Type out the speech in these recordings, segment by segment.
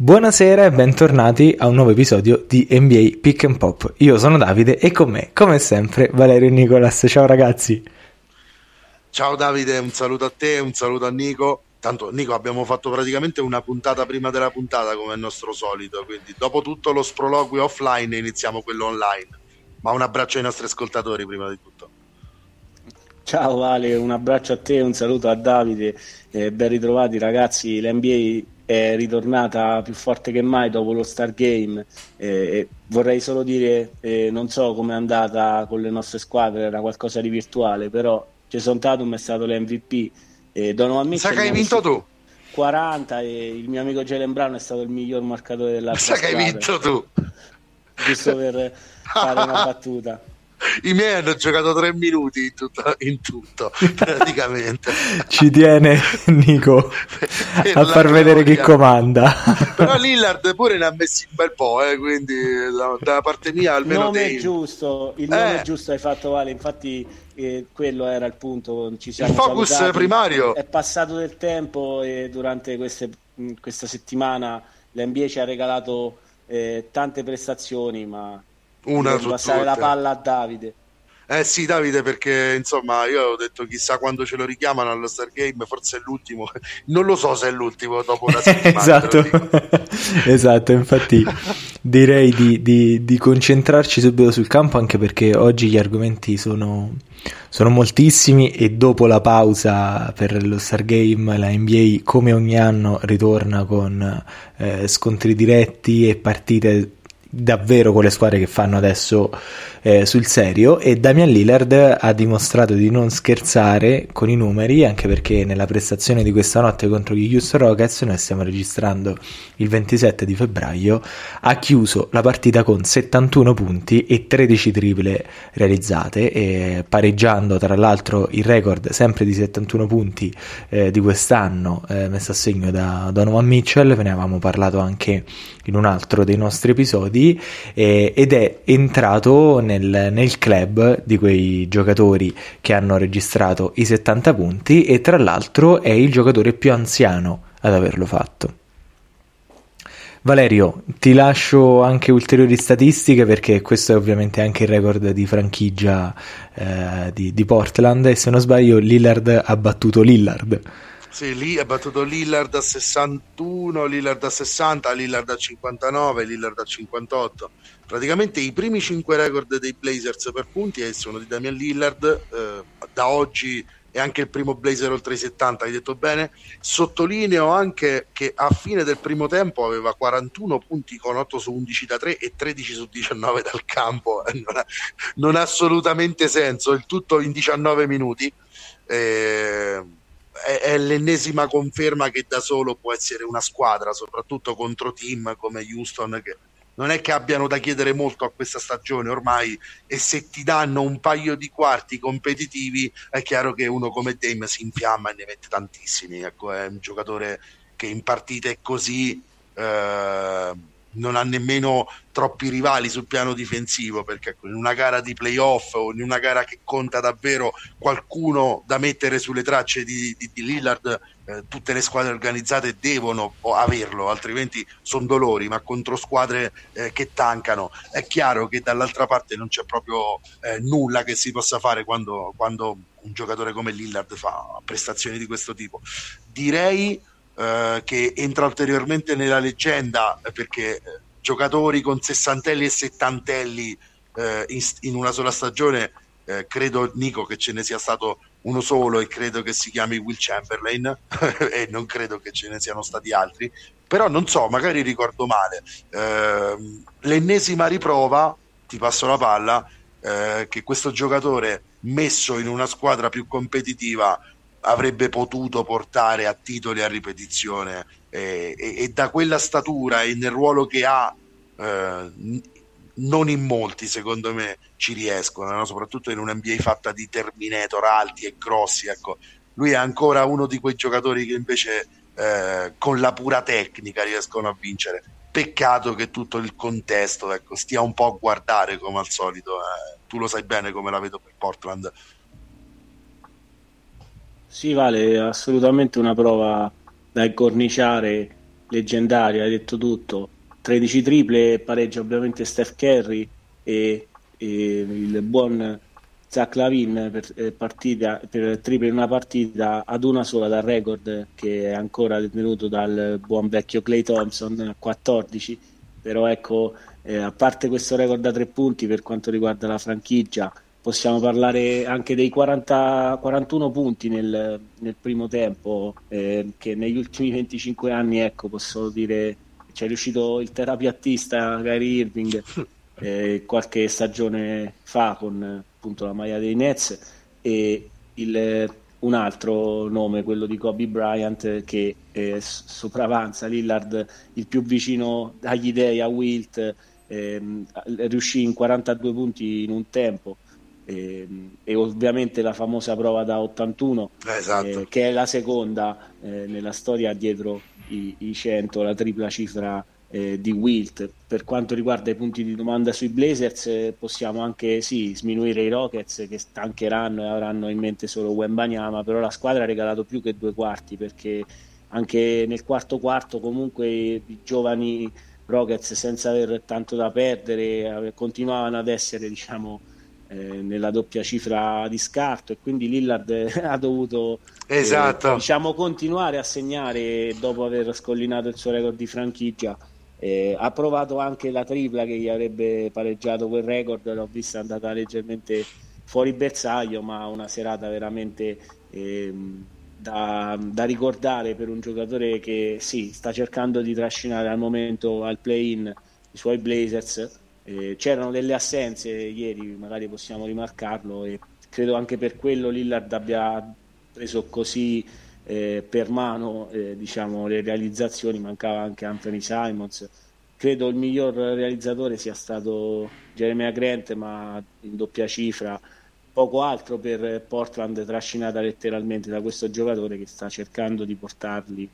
Buonasera e bentornati a un nuovo episodio di NBA Pick and Pop. Io sono Davide e con me, come sempre, Valerio e Nicolas. Ciao ragazzi. Ciao Davide, un saluto a te, un saluto a Nico. Tanto Nico abbiamo fatto praticamente una puntata prima della puntata come è il nostro solito, quindi dopo tutto lo sproloquio offline iniziamo quello online. Ma un abbraccio ai nostri ascoltatori prima di tutto. Ciao Vale, un abbraccio a te, un saluto a Davide, eh, ben ritrovati ragazzi, l'NBA è ritornata più forte che mai dopo lo Star Game. Eh, vorrei solo dire, eh, non so com'è andata con le nostre squadre, era qualcosa di virtuale, però Jason Tatum è stato l'MVP. Eh, Donovan Mitchell Sa che hai vinto tu? 40 e il mio amico Jalen Brown è stato il miglior marcatore della Sa che hai vinto tu? Giusto per fare una battuta. I miei hanno giocato tre minuti in tutto, in tutto praticamente. Ci tiene Nico a far vedere chi comanda. Però Lillard pure ne ha messi un bel po', eh, quindi da, da, parte mia almeno... Il nome dei... è giusto, il nome eh. è giusto hai fatto Vale, infatti eh, quello era il punto. Ci siamo il focus salutati. primario. È passato del tempo e durante queste, questa settimana l'NBA ci ha regalato eh, tante prestazioni, ma una Devo passare la palla a Davide. Eh sì, Davide, perché insomma io ho detto chissà quando ce lo richiamano allo Star Game, forse è l'ultimo. Non lo so se è l'ultimo dopo una settimana. esatto, esatto, infatti direi di, di, di, concentrarci subito sul campo anche perché oggi gli argomenti sono, sono moltissimi e dopo la pausa per lo Star Game la NBA come ogni anno ritorna con eh, scontri diretti e partite davvero con le squadre che fanno adesso eh, sul serio. E Damian Lillard ha dimostrato di non scherzare con i numeri anche perché nella prestazione di questa notte contro gli Houston Rockets noi stiamo registrando il 27 di febbraio ha chiuso la partita con 71 punti e 13 triple realizzate e pareggiando tra l'altro il record sempre di 71 punti eh, di quest'anno eh, messo a segno da Donovan Mitchell. Ve ne avevamo parlato anche in un altro dei nostri episodi eh, ed è entrato nel, nel, club di quei giocatori che hanno registrato i 70 punti e tra l'altro è il giocatore più anziano ad averlo fatto. Valerio, ti lascio anche ulteriori statistiche perché questo è ovviamente anche il record di franchigia eh, di, di Portland e se non sbaglio Lillard ha battuto Lillard. Sì, lì ha battuto Lillard a 61, Lillard a 60, Lillard a 59, Lillard a 58. Praticamente i primi 5 record dei Blazers per punti sono di Damian Lillard, eh, da oggi è anche il primo Blazer oltre i 70, hai detto bene. Sottolineo anche che a fine del primo tempo aveva 41 punti con 8 su 11 da 3 e 13 su 19 dal campo. Non ha, non ha assolutamente senso, il tutto in 19 minuti. Eh, è, è, l'ennesima conferma che da solo può essere una squadra, soprattutto contro team come Houston che non è che abbiano da chiedere molto a questa stagione ormai e se ti danno un paio di quarti competitivi è chiaro che uno come Dame si infiamma e ne mette tantissimi. Ecco, è un giocatore che in partite così eh, non ha nemmeno troppi rivali sul piano difensivo perché in una gara di playoff o in una gara che conta davvero qualcuno da mettere sulle tracce di, di, di Lillard eh, tutte le squadre organizzate devono averlo altrimenti sono dolori ma contro squadre eh, che tancano. È chiaro che dall'altra parte non c'è proprio eh, nulla che si possa fare quando, quando un giocatore come Lillard fa prestazioni di questo tipo. Direi eh, che entra ulteriormente nella leggenda perché eh, giocatori con sessantelli e settantelli eh, in, in, una sola stagione eh, credo Nico che ce ne sia stato uno solo e credo che si chiami Will Chamberlain e non credo che ce ne siano stati altri. Però non so magari ricordo male. Ehm, l'ennesima riprova ti passo la palla eh, che questo giocatore messo in una squadra più competitiva avrebbe potuto portare a titoli a ripetizione eh, e, e, da quella statura e nel ruolo che ha eh, non in molti secondo me ci riescono no? soprattutto in un NBA fatta di Terminator alti e grossi ecco. lui è ancora uno di quei giocatori che invece eh, con la pura tecnica riescono a vincere peccato che tutto il contesto ecco, stia un po' a guardare come al solito eh. tu lo sai bene come la vedo per Portland sì, vale assolutamente una prova da incorniciare leggendario, hai detto tutto. 13 triple, pareggia ovviamente Steph Curry e, e il buon Zach Lavin per, eh, partita, per triple in una partita ad una sola dal record che è ancora detenuto dal buon vecchio Clay Thompson 14 però ecco eh, a parte questo record da tre punti per quanto riguarda la franchigia possiamo parlare anche dei 40, 41 punti nel, nel primo tempo eh, che negli ultimi 25 anni ecco posso dire c'è riuscito il terapiattista Gary Irving eh, qualche stagione fa con appunto la maglia dei Nets e il, un altro nome, quello di Kobe Bryant che eh, sopravanza Lillard il più vicino agli dei a Wilt eh, riuscì in 42 punti in un tempo eh, e ovviamente la famosa prova da 81 esatto. Eh, che è la seconda eh, nella storia dietro i, i 100 la tripla cifra eh, di Wilt. Per quanto riguarda i punti di domanda sui Blazers, eh, possiamo anche sì, sminuire i Rockets che stancheranno e avranno in mente solo Wembanyama, però la squadra ha regalato più che due quarti perché anche nel quarto quarto comunque i giovani Rockets senza aver tanto da perdere continuavano ad essere diciamo eh, nella doppia cifra di scarto e quindi Lillard ha dovuto esatto. eh, diciamo, continuare a segnare dopo aver scollinato il suo record di franchigia eh, ha provato anche la tripla che gli avrebbe pareggiato quel record, l'ho vista andata leggermente fuori bersaglio, ma una serata veramente ehm, da, da, ricordare per un giocatore che sì, sta cercando di trascinare al momento al play-in i suoi Blazers. Eh, c'erano delle assenze ieri, magari possiamo rimarcarlo, e credo anche per quello Lillard abbia preso così eh, per mano eh, diciamo, le realizzazioni, mancava anche Anthony Simons. Credo il miglior realizzatore sia stato Jeremy Grant, ma in doppia cifra. Poco altro per Portland trascinata letteralmente da questo giocatore che sta cercando di portarli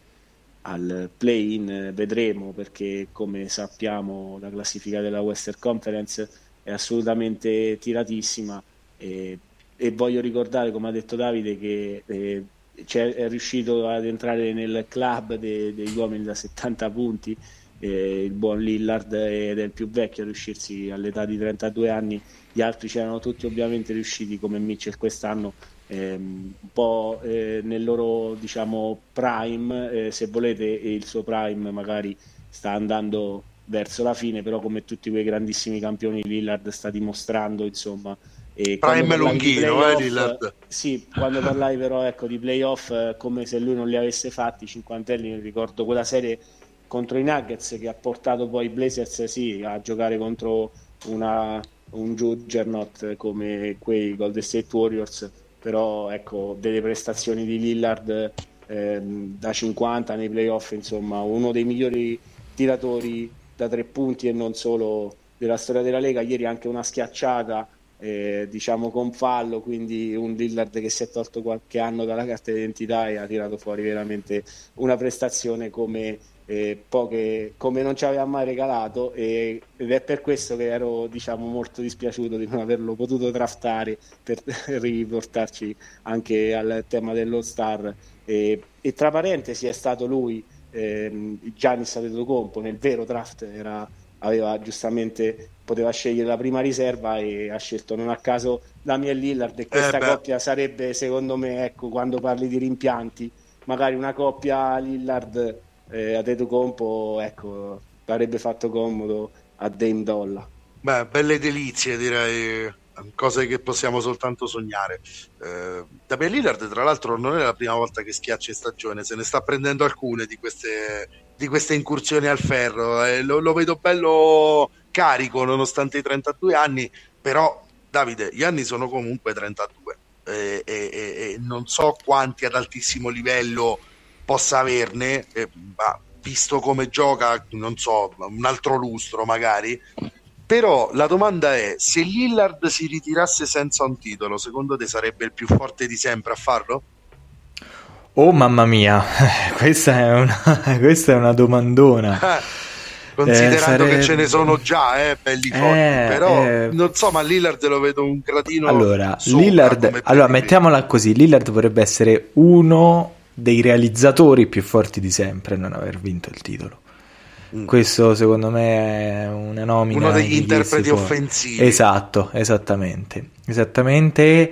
al play-in, vedremo perché come sappiamo la classifica della Western Conference è assolutamente tiratissima e, e voglio ricordare come ha detto Davide che eh, è riuscito ad entrare nel club de, degli uomini da 70 punti eh, il buon Lillard ed è il più vecchio a riuscirsi all'età di 32 anni gli altri c'erano tutti ovviamente riusciti come Mitchell quest'anno ehm, un po' eh, nel loro diciamo prime eh, se volete il suo prime magari sta andando verso la fine però come tutti quei grandissimi campioni Lillard sta dimostrando insomma e Prime lunghino, eh, Lillard. Sì, quando parlavi però ecco, di playoff eh, come se lui non li avesse fatti, i cinquantelli, ricordo quella serie contro i Nuggets che ha portato poi i Blazers sì, a giocare contro una, un juggernaut come quei Golden State Warriors, però ecco, delle prestazioni di Lillard eh, da 50 nei playoff, insomma, uno dei migliori tiratori da tre punti e non solo della storia della Lega, ieri anche una schiacciata eh, diciamo con fallo, quindi un Lillard che si è tolto qualche anno dalla carta d'identità e ha tirato fuori veramente una prestazione come, eh, poche, come non ci aveva mai regalato e, ed è per questo che ero diciamo, molto dispiaciuto di non averlo potuto draftare per riportarci anche al tema dello Star e, e tra parentesi è stato lui ehm, Giannis Antetokounmpo nel vero draft era, aveva giustamente poteva scegliere la prima riserva e ha scelto non a caso Damian Lillard e questa eh coppia sarebbe secondo me ecco quando parli di rimpianti magari una coppia Lillard eh, Compo ecco avrebbe fatto comodo a Dame Dolla. Beh belle delizie direi cose che possiamo soltanto sognare. Eh, Damian Lillard tra l'altro non è la prima volta che schiaccia in stagione se ne sta prendendo alcune di queste, di queste incursioni al ferro. Eh, lo, lo vedo bello carico nonostante i 32 anni, però Davide, gli anni sono comunque 32 eh, e, e, e non so quanti ad altissimo livello possa averne, eh, ma visto come gioca, non so, un altro lustro magari. Però la domanda è: se Lillard si ritirasse senza un titolo, secondo te sarebbe il più forte di sempre a farlo? Oh mamma mia, questa è una, questa è una domandona. considerando eh, sarebbe... che ce ne sono già eh, belli forti eh, però eh... non so ma Lillard lo vedo un gradino allora, Lillard, allora mettiamola così Lillard potrebbe essere uno dei realizzatori più forti di sempre non aver vinto il titolo. Mm. Questo secondo me è una nomina. Uno degli interpreti offensivi. Esatto, esattamente. Esattamente.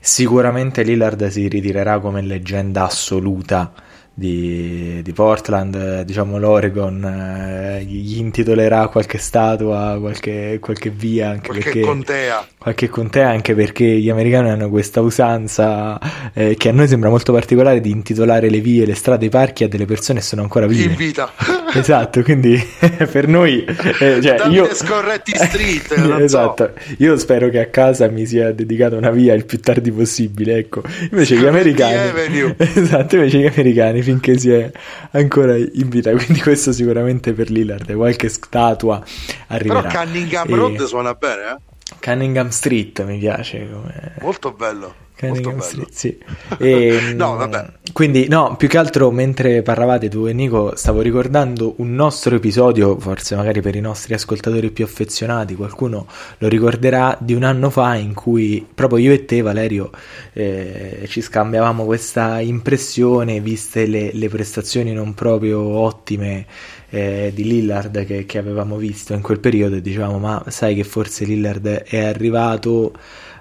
Sicuramente Lillard si ritirerà come leggenda assoluta di, di, Portland, diciamo l'Oregon, eh, gli intitolerà qualche statua, qualche, qualche via, anche qualche perché, contea. Qualche contea, anche perché gli americani hanno questa usanza eh, che a noi sembra molto particolare di intitolare le vie, le strade, i parchi a delle persone che sono ancora vive. In vita. esatto, quindi per noi... Eh, cioè, io... Scorretti Street. esatto, so. io spero che a casa mi sia dedicata una via il più tardi possibile, ecco. Invece gli americani... esatto, invece gli americani finché si è ancora in vita. Quindi questo sicuramente per Lillard, qualche statua arriverà. Però Cunningham e... Road suona bene, eh? Cunningham Street mi piace. Come... Molto bello. Cunningham Street, sì. E, no, vabbè. Quindi, no, più che altro mentre parlavate tu e Nico, stavo ricordando un nostro episodio, forse magari per i nostri ascoltatori più affezionati, qualcuno lo ricorderà, di un anno fa in cui proprio io e te, Valerio, eh, ci scambiavamo questa impressione, viste le, le prestazioni non proprio ottime eh, di Lillard che, che avevamo visto in quel periodo e dicevamo, ma sai che forse Lillard è arrivato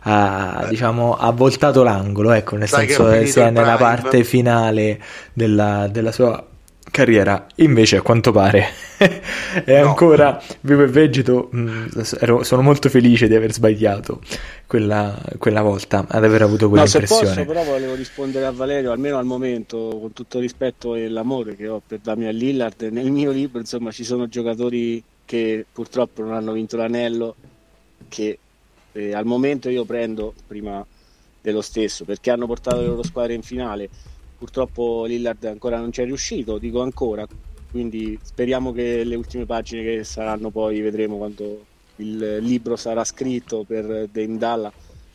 ha, diciamo, ha voltato l'angolo, ecco, nel Sai senso che sia nella parte finale della, della sua carriera. Invece, a quanto pare, è no. ancora vivo e vegeto. Mm, sono molto felice di aver sbagliato quella, quella volta, ad aver avuto quella no, impressione. Se posso, però volevo rispondere a Valerio, almeno al momento, con tutto il rispetto e l'amore che ho per Damian Lillard. Nel mio libro, insomma, ci sono giocatori che purtroppo non hanno vinto l'anello, che eh, al momento io prendo prima dello stesso perché hanno portato le loro squadre in finale. Purtroppo Lillard ancora non ci è riuscito, dico ancora, quindi speriamo che le ultime pagine che saranno poi vedremo quando il libro sarà scritto per Dame Dalla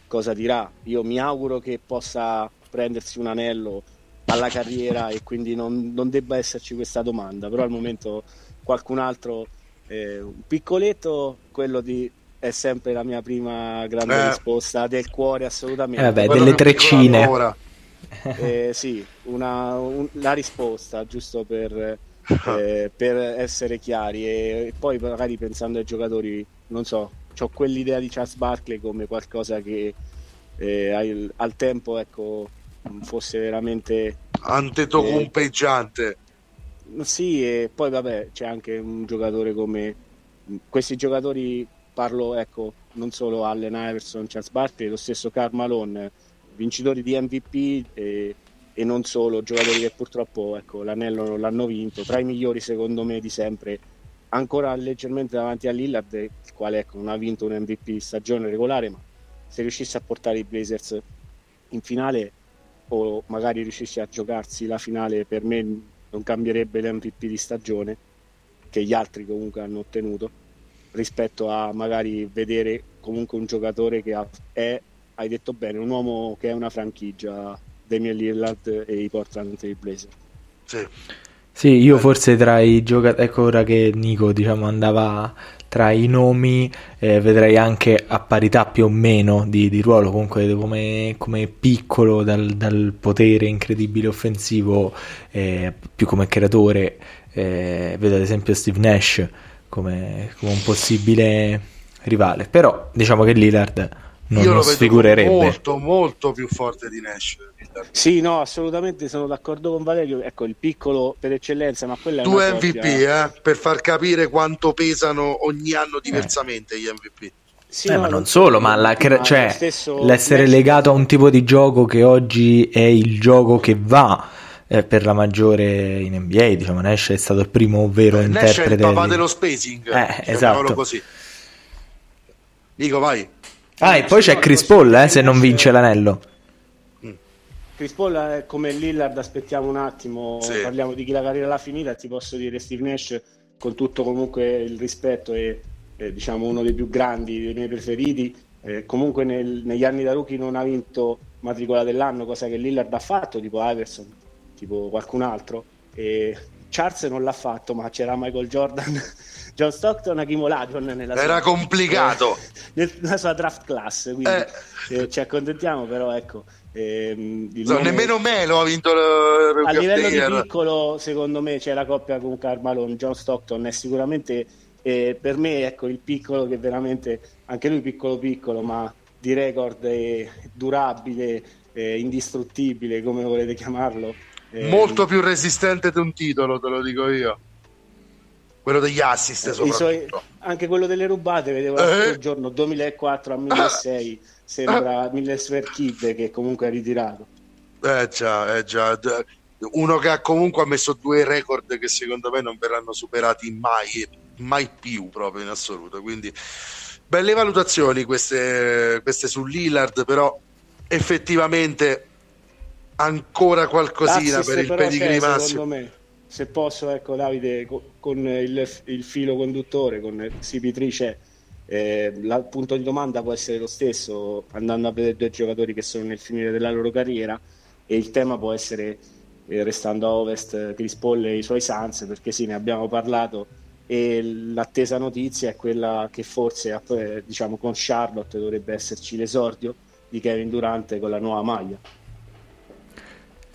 cosa dirà. Io mi auguro che possa prendersi un anello alla carriera e quindi non, non debba esserci questa domanda, però al momento qualcun altro, eh, un piccoletto, quello di è sempre la mia prima grande eh. risposta del cuore assolutamente. Eh vabbè, delle treccine. Eh, sì, una, un, la risposta giusto per, eh, per essere chiari e, e, poi magari pensando ai giocatori, non so, ho quell'idea di Charles Barkley come qualcosa che eh, al, al, tempo ecco, fosse veramente antetocumpeggiante. Eh, sì, e poi vabbè, c'è anche un giocatore come questi giocatori parlo ecco, non solo Allen Iverson, Charles Barkley, lo stesso Karl Malone, vincitori di MVP e, e non solo, giocatori che purtroppo ecco, l'anello non l'hanno vinto, tra i migliori secondo me di sempre, ancora leggermente davanti a Lillard, il quale ecco, non ha vinto un MVP stagione regolare, ma se riuscisse a portare i Blazers in finale o magari riuscisse a giocarsi la finale, per me non cambierebbe l'MVP di stagione che gli altri comunque hanno ottenuto rispetto a magari vedere comunque un giocatore che è, hai detto bene, un uomo che è una franchigia, Damian Lillard e i Portland Trail Blazer. Sì. Sì, io Beh. forse tra i giocatori, ecco ora che Nico diciamo andava tra i nomi, eh, vedrei anche a parità più o meno di, di ruolo, comunque come, come piccolo dal, dal, potere incredibile offensivo, eh, più come creatore, eh, vedo ad esempio Steve Nash come, come un possibile rivale. Però diciamo che Lillard non Io lo, lo sfigurerebbe. Molto, molto più forte di Nash. Sì, no, assolutamente sono d'accordo con Valerio. Ecco, il piccolo per eccellenza, ma quella è Due MVP, eh, per far capire quanto pesano ogni anno diversamente eh. gli MVP. Sì, eh, no, ma non solo, ma, la, cioè, l'essere legato a un tipo di gioco che oggi è il gioco che va eh, per la maggiore in NBA. Diciamo, Nash è stato il primo vero eh, interprete. Nash è il papà di... dello spacing. Eh, esatto. Così. Dico, vai. Ah, e poi c'è Chris Paul, eh, se non vince l'anello. Mm. Chris Paul è come Lillard, aspettiamo un attimo, sì. parliamo di chi la carriera l'ha finita, ti posso dire Steve Nash con tutto comunque il rispetto e eh, diciamo uno dei più grandi, dei miei preferiti, eh, comunque nel, negli anni da rookie non ha vinto matricola dell'anno, cosa che Lillard ha fatto, tipo Iverson, tipo qualcun altro. E Charles non l'ha fatto, ma c'era Michael Jordan, John Stockton, Hakim Olajuwon nella Era sua, complicato. Eh, nella sua draft class, quindi eh. Eh, ci accontentiamo, però ecco... Ehm, no, nome... Nemmeno Melo ha vinto il A livello di piccolo, secondo me, c'è la coppia con Carmalone, John Stockton è sicuramente per me ecco il piccolo che veramente anche lui piccolo piccolo ma di record durabile indistruttibile come volete chiamarlo eh, molto più resistente di un titolo te lo dico io quello degli assist soprattutto suoi, anche quello delle rubate vedevo l'altro eh. giorno 2004 a 2006 sembra Miller Kid che comunque è ritirato eh già, eh già uno che ha comunque ha messo due record che secondo me non verranno superati mai mai più proprio in assoluto. Quindi belle valutazioni queste, queste su Lillard, però effettivamente ancora qualcosina per il pedigree massimo. Me, se posso, ecco Davide, con il, il filo conduttore, con CP3 c'è. Eh, il punto di domanda può essere lo stesso andando a vedere due giocatori che sono nel finire della loro carriera e il tema può essere eh, restando a ovest Chris Paul e i suoi Suns perché sì ne abbiamo parlato e l'attesa notizia è quella che forse eh, diciamo, con Charlotte dovrebbe esserci l'esordio di Kevin Durante con la nuova maglia.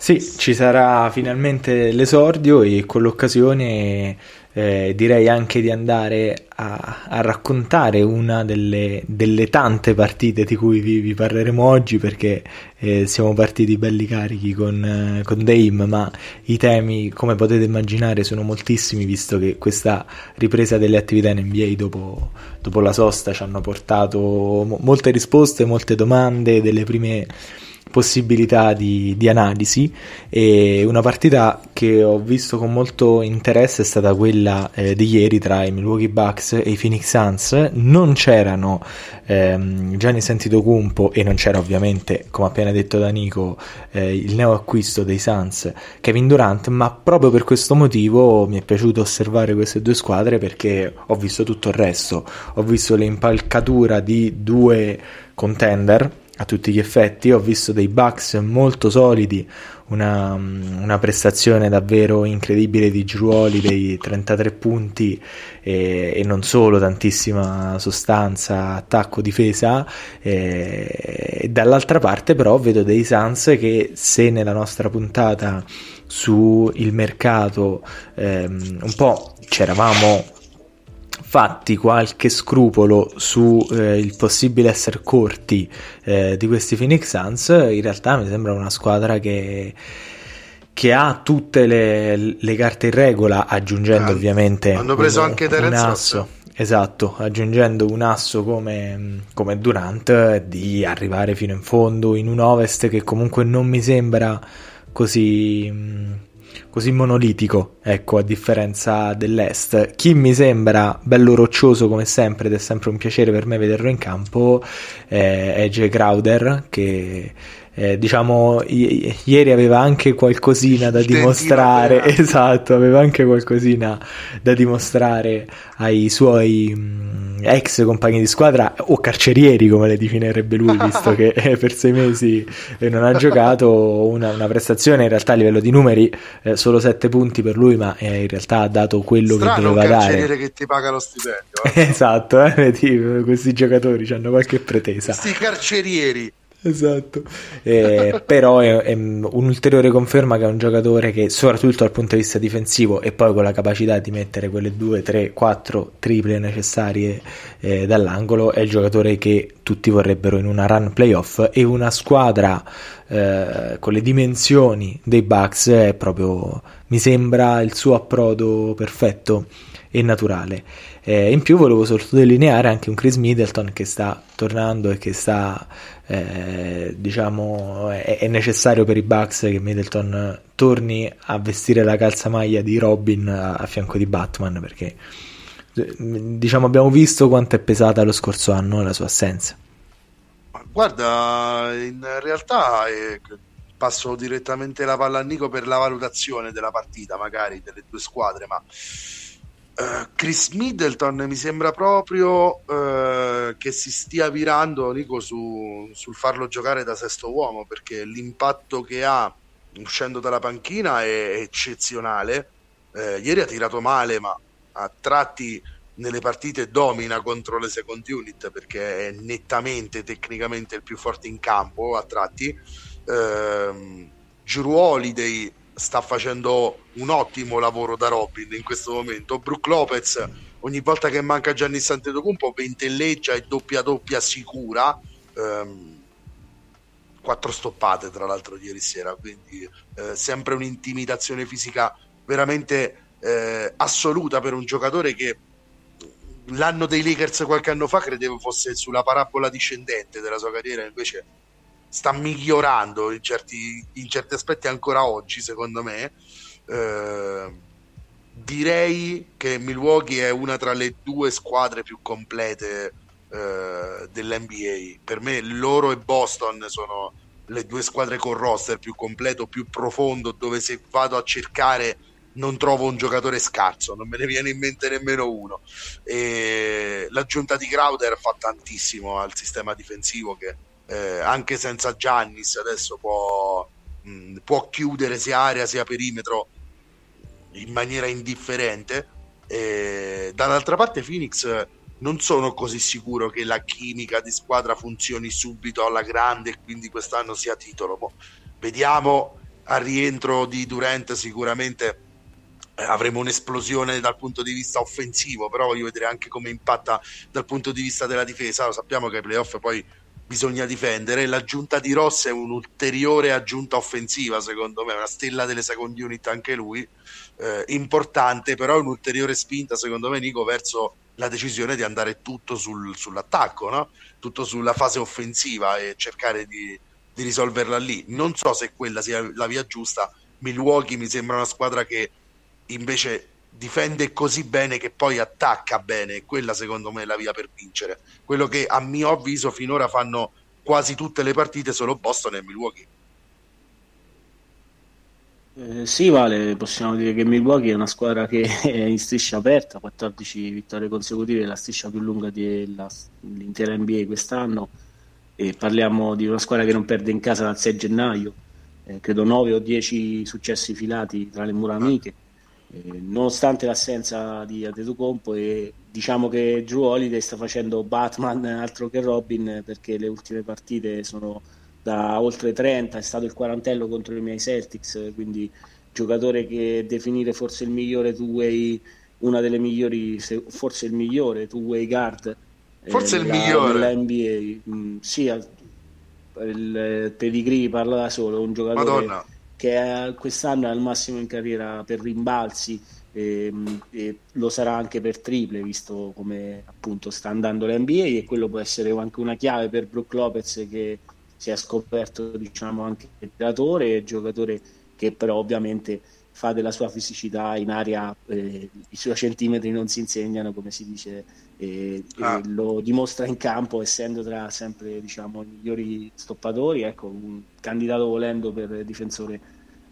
Sì, ci sarà finalmente l'esordio e con l'occasione eh, direi anche di andare a, a raccontare una delle, delle, tante partite di cui vi, vi parleremo oggi perché eh, siamo partiti belli carichi con, eh, con Dame, ma i temi come potete immaginare sono moltissimi visto che questa ripresa delle attività in NBA dopo, dopo la sosta ci hanno portato molte risposte, molte domande, delle prime possibilità di, di, analisi. E una partita che ho visto con molto interesse è stata quella eh, di ieri tra i Milwaukee Bucks e i Phoenix Suns. Non c'erano ehm, Gianni Santitocumpo e non c'era ovviamente come appena detto da Nico eh, il neo acquisto dei Suns Kevin Durant ma proprio per questo motivo mi è piaciuto osservare queste due squadre perché ho visto tutto il resto. Ho visto l'impalcatura di due contender a tutti gli effetti. Ho visto dei Bucks molto solidi, una, una prestazione davvero incredibile di Giruoli, dei 33 punti e, e, non solo, tantissima sostanza, attacco, difesa. E, e dall'altra parte però vedo dei Suns che se nella nostra puntata sul mercato ehm, un po' c'eravamo fatti qualche scrupolo sul eh, possibile essere corti eh, di questi Phoenix Suns, in realtà mi sembra una squadra che, che ha tutte le, le, carte in regola, aggiungendo ah, ovviamente hanno preso un, anche un asso. Esatto, aggiungendo un asso come, come Durant di arrivare fino in fondo in un Ovest che comunque non mi sembra così così monolitico, ecco, a differenza dell'Est. Chi mi sembra bello roccioso come sempre ed è sempre un piacere per me vederlo in campo eh, è Jay Crowder che eh, diciamo i- ieri aveva anche qualcosina da dimostrare. esatto aveva anche qualcosina da dimostrare ai suoi mh, ex compagni di squadra o carcerieri come le definirebbe lui visto che eh, per sei mesi eh, non ha giocato. Una, una, prestazione in realtà a livello di numeri eh, solo sette punti per lui ma eh, in realtà ha dato quello Strano che doveva dare. un carceriere che ti paga lo stipendio esatto vedi, questi giocatori hanno qualche pretesa. Questi carcerieri Esatto, eh, però è, è, un'ulteriore conferma che è un giocatore che soprattutto dal punto di vista difensivo e poi con la capacità di mettere quelle due, tre, quattro triple necessarie eh, dall'angolo è il giocatore che tutti vorrebbero in una run playoff e una squadra eh, con le dimensioni dei Bucks è proprio, mi sembra il suo approdo perfetto e naturale. Eh, in più volevo sottolineare anche un Chris Middleton che sta tornando e che sta, eh, diciamo, è, è, necessario per i Bucks che Middleton torni a vestire la calzamaglia di Robin a, a fianco di Batman perché diciamo abbiamo visto quanto è pesata lo scorso anno la sua assenza. Guarda, in realtà eh, passo direttamente la palla a Nico per la valutazione della partita, magari delle due squadre, ma Uh, Chris Middleton mi sembra proprio uh, che si stia virando Nico su, sul farlo giocare da sesto uomo perché l'impatto che ha uscendo dalla panchina è eccezionale Eh, ieri ha tirato male, ma a tratti nelle partite domina contro le second unit perché è nettamente tecnicamente il più forte in campo a tratti. Eh, Drew Holiday sta facendo un ottimo lavoro da Robin in questo momento. Brook Lopez ogni volta che manca Gianni Santetocumpo ventelleggia e doppia doppia sicura. Um, quattro stoppate tra l'altro ieri sera, quindi eh, sempre un'intimidazione fisica veramente eh, assoluta per un giocatore che l'anno dei Lakers qualche anno fa credevo fosse sulla parabola discendente della sua carriera, invece sta migliorando in certi, in certi aspetti ancora oggi, secondo me. Eh, direi che Milwaukee è una tra le due squadre più complete eh, dell'NBA. Per me loro e Boston sono le due squadre con roster più completo, più profondo, dove se vado a cercare non trovo un giocatore scarso, non me ne viene in mente nemmeno uno. E l'aggiunta di Crowder fa tantissimo al sistema difensivo che eh, anche senza Giannis adesso può, mh, può, chiudere sia area sia perimetro in maniera indifferente. E, dall'altra parte Phoenix non sono così sicuro che la chimica di squadra funzioni subito alla grande e quindi quest'anno sia titolo. Mo, vediamo al rientro di Durant sicuramente eh, avremo un'esplosione dal punto di vista offensivo, però voglio vedere anche come impatta dal punto di vista della difesa. Lo sappiamo che ai playoff poi bisogna difendere. L'aggiunta di Ross è un'ulteriore aggiunta offensiva, secondo me, una stella delle second unit anche lui, eh, importante, però un'ulteriore spinta, secondo me, Nico, verso la decisione di andare tutto sul, sull'attacco, no? tutto sulla fase offensiva e cercare di, di risolverla lì. Non so se quella sia la via giusta. Milwaukee mi sembra una squadra che invece difende così bene che poi attacca bene. Quella secondo me è la via per vincere. Quello che a mio avviso finora fanno quasi tutte le partite solo Boston e Milwaukee. Eh, sì, Vale, possiamo dire che Milwaukee è una squadra che è in striscia aperta, 14 vittorie consecutive, la striscia più lunga dell'intera NBA quest'anno. E parliamo di una squadra che non perde in casa dal 6 gennaio, eh, credo 9 o 10 successi filati tra le mura amiche eh, nonostante l'assenza di Adetokounmpo e diciamo che Drew Holiday sta facendo Batman altro che Robin perché le ultime partite sono da oltre 30, è stato il quarantello contro i miei Celtics, quindi giocatore che definire forse il migliore two-way, una delle migliori, forse il migliore two-way guard eh, forse il migliore della NBA. Mm, sì, il pedigree parla da solo, un giocatore Madonna che quest'anno è al massimo in carriera per rimbalzi e, ehm, e, lo sarà anche per triple visto come appunto sta andando l'NBA e quello può essere anche una chiave per Brook Lopez che si è scoperto diciamo anche tiratore giocatore che però ovviamente fa della sua fisicità in aria eh, i suoi centimetri non si insegnano come si dice e, ah. e lo dimostra in campo essendo tra sempre diciamo i migliori stoppatori ecco un candidato volendo per difensore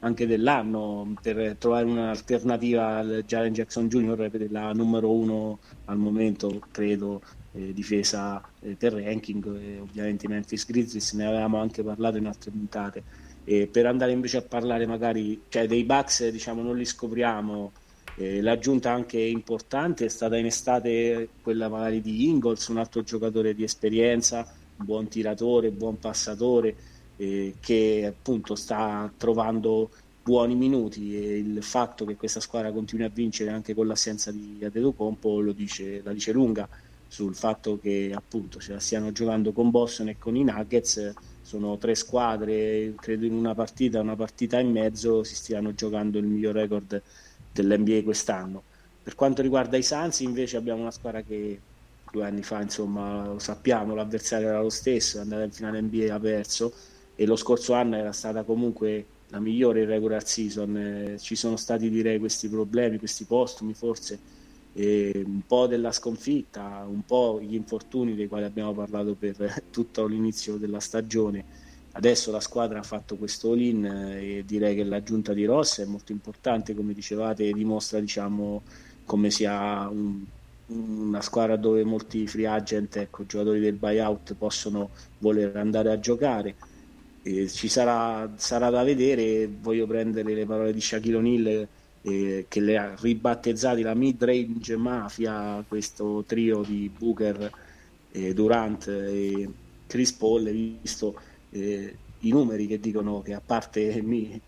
anche dell'anno per trovare un'alternativa al Jalen Jackson Jr. la numero uno al momento credo eh, difesa eh, per ranking e ovviamente Memphis Grizzlies ne avevamo anche parlato in altre puntate e per andare invece a parlare magari cioè dei Bucks diciamo non li scopriamo eh, l'aggiunta anche importante è stata in estate quella magari di Ingles un altro giocatore di esperienza buon tiratore, buon passatore eh, che appunto sta trovando buoni minuti. E il fatto che questa squadra continui a vincere anche con l'assenza di Adetokounmpo lo dice, la dice lunga sul fatto che appunto se la stiano giocando con Boston e con i Nuggets. Sono tre squadre, credo in una partita, una partita e mezzo si stiano giocando il miglior record dell'NBA quest'anno. Per quanto riguarda i Suns invece abbiamo una squadra che due anni fa insomma lo sappiamo, l'avversario era lo stesso, è andata in finale NBA ha perso e lo scorso anno era stata comunque la migliore in regular season. Eh, ci sono stati direi questi problemi, questi postumi forse, un po' della sconfitta, un po' gli infortuni dei quali abbiamo parlato per tutto l'inizio della stagione. Adesso la squadra ha fatto questo all-in eh, e direi che l'aggiunta di Ross è molto importante, come dicevate, dimostra diciamo, come sia un, una squadra dove molti free agent, ecco, giocatori del buyout possono voler andare a giocare. E ci sarà, sarà da vedere, voglio prendere le parole di Shaquille O'Neal eh, che le ha ribattezzati la mid-range mafia, questo trio di Booker, eh, Durant e Chris Paul, visto eh, i numeri che dicono che a parte mi,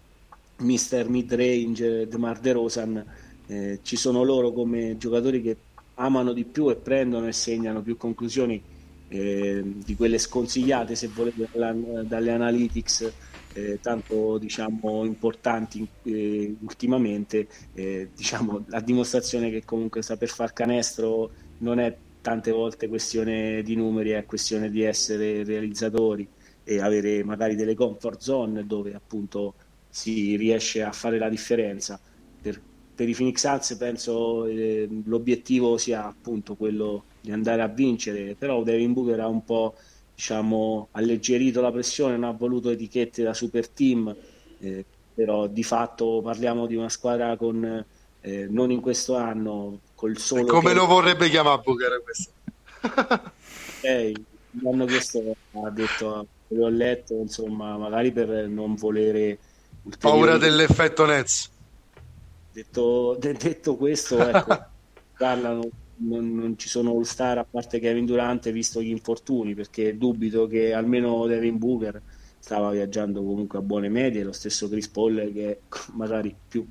Mr. Mid-range, DeMar DeRozan, eh, ci sono loro come giocatori che amano di più e prendono e segnano più conclusioni eh, di quelle sconsigliate se volete dalle analytics eh, tanto diciamo importanti eh, ultimamente eh, diciamo la dimostrazione che comunque saper far canestro non è tante volte questione di numeri è questione di essere realizzatori e avere magari delle comfort zone dove appunto si riesce a fare la differenza per, per i Phoenix Suns penso eh, l'obiettivo sia appunto quello di andare a vincere però Devin Booker ha un po' diciamo, alleggerito la pressione, non ha voluto etichette da super team, eh, però di fatto parliamo di una squadra con, eh, non in questo anno, col solo... E come che... lo vorrebbe chiamare Booker questo? eh, l'anno questo ha detto, l'ho letto, insomma, magari per non volere... Paura dell'effetto Nets. Detto, de- detto questo, ecco, parlano non, non, ci sono all star a parte Kevin Durante visto gli infortuni perché dubito che almeno Devin Booker stava viaggiando comunque a buone medie lo stesso Chris Paul che è magari più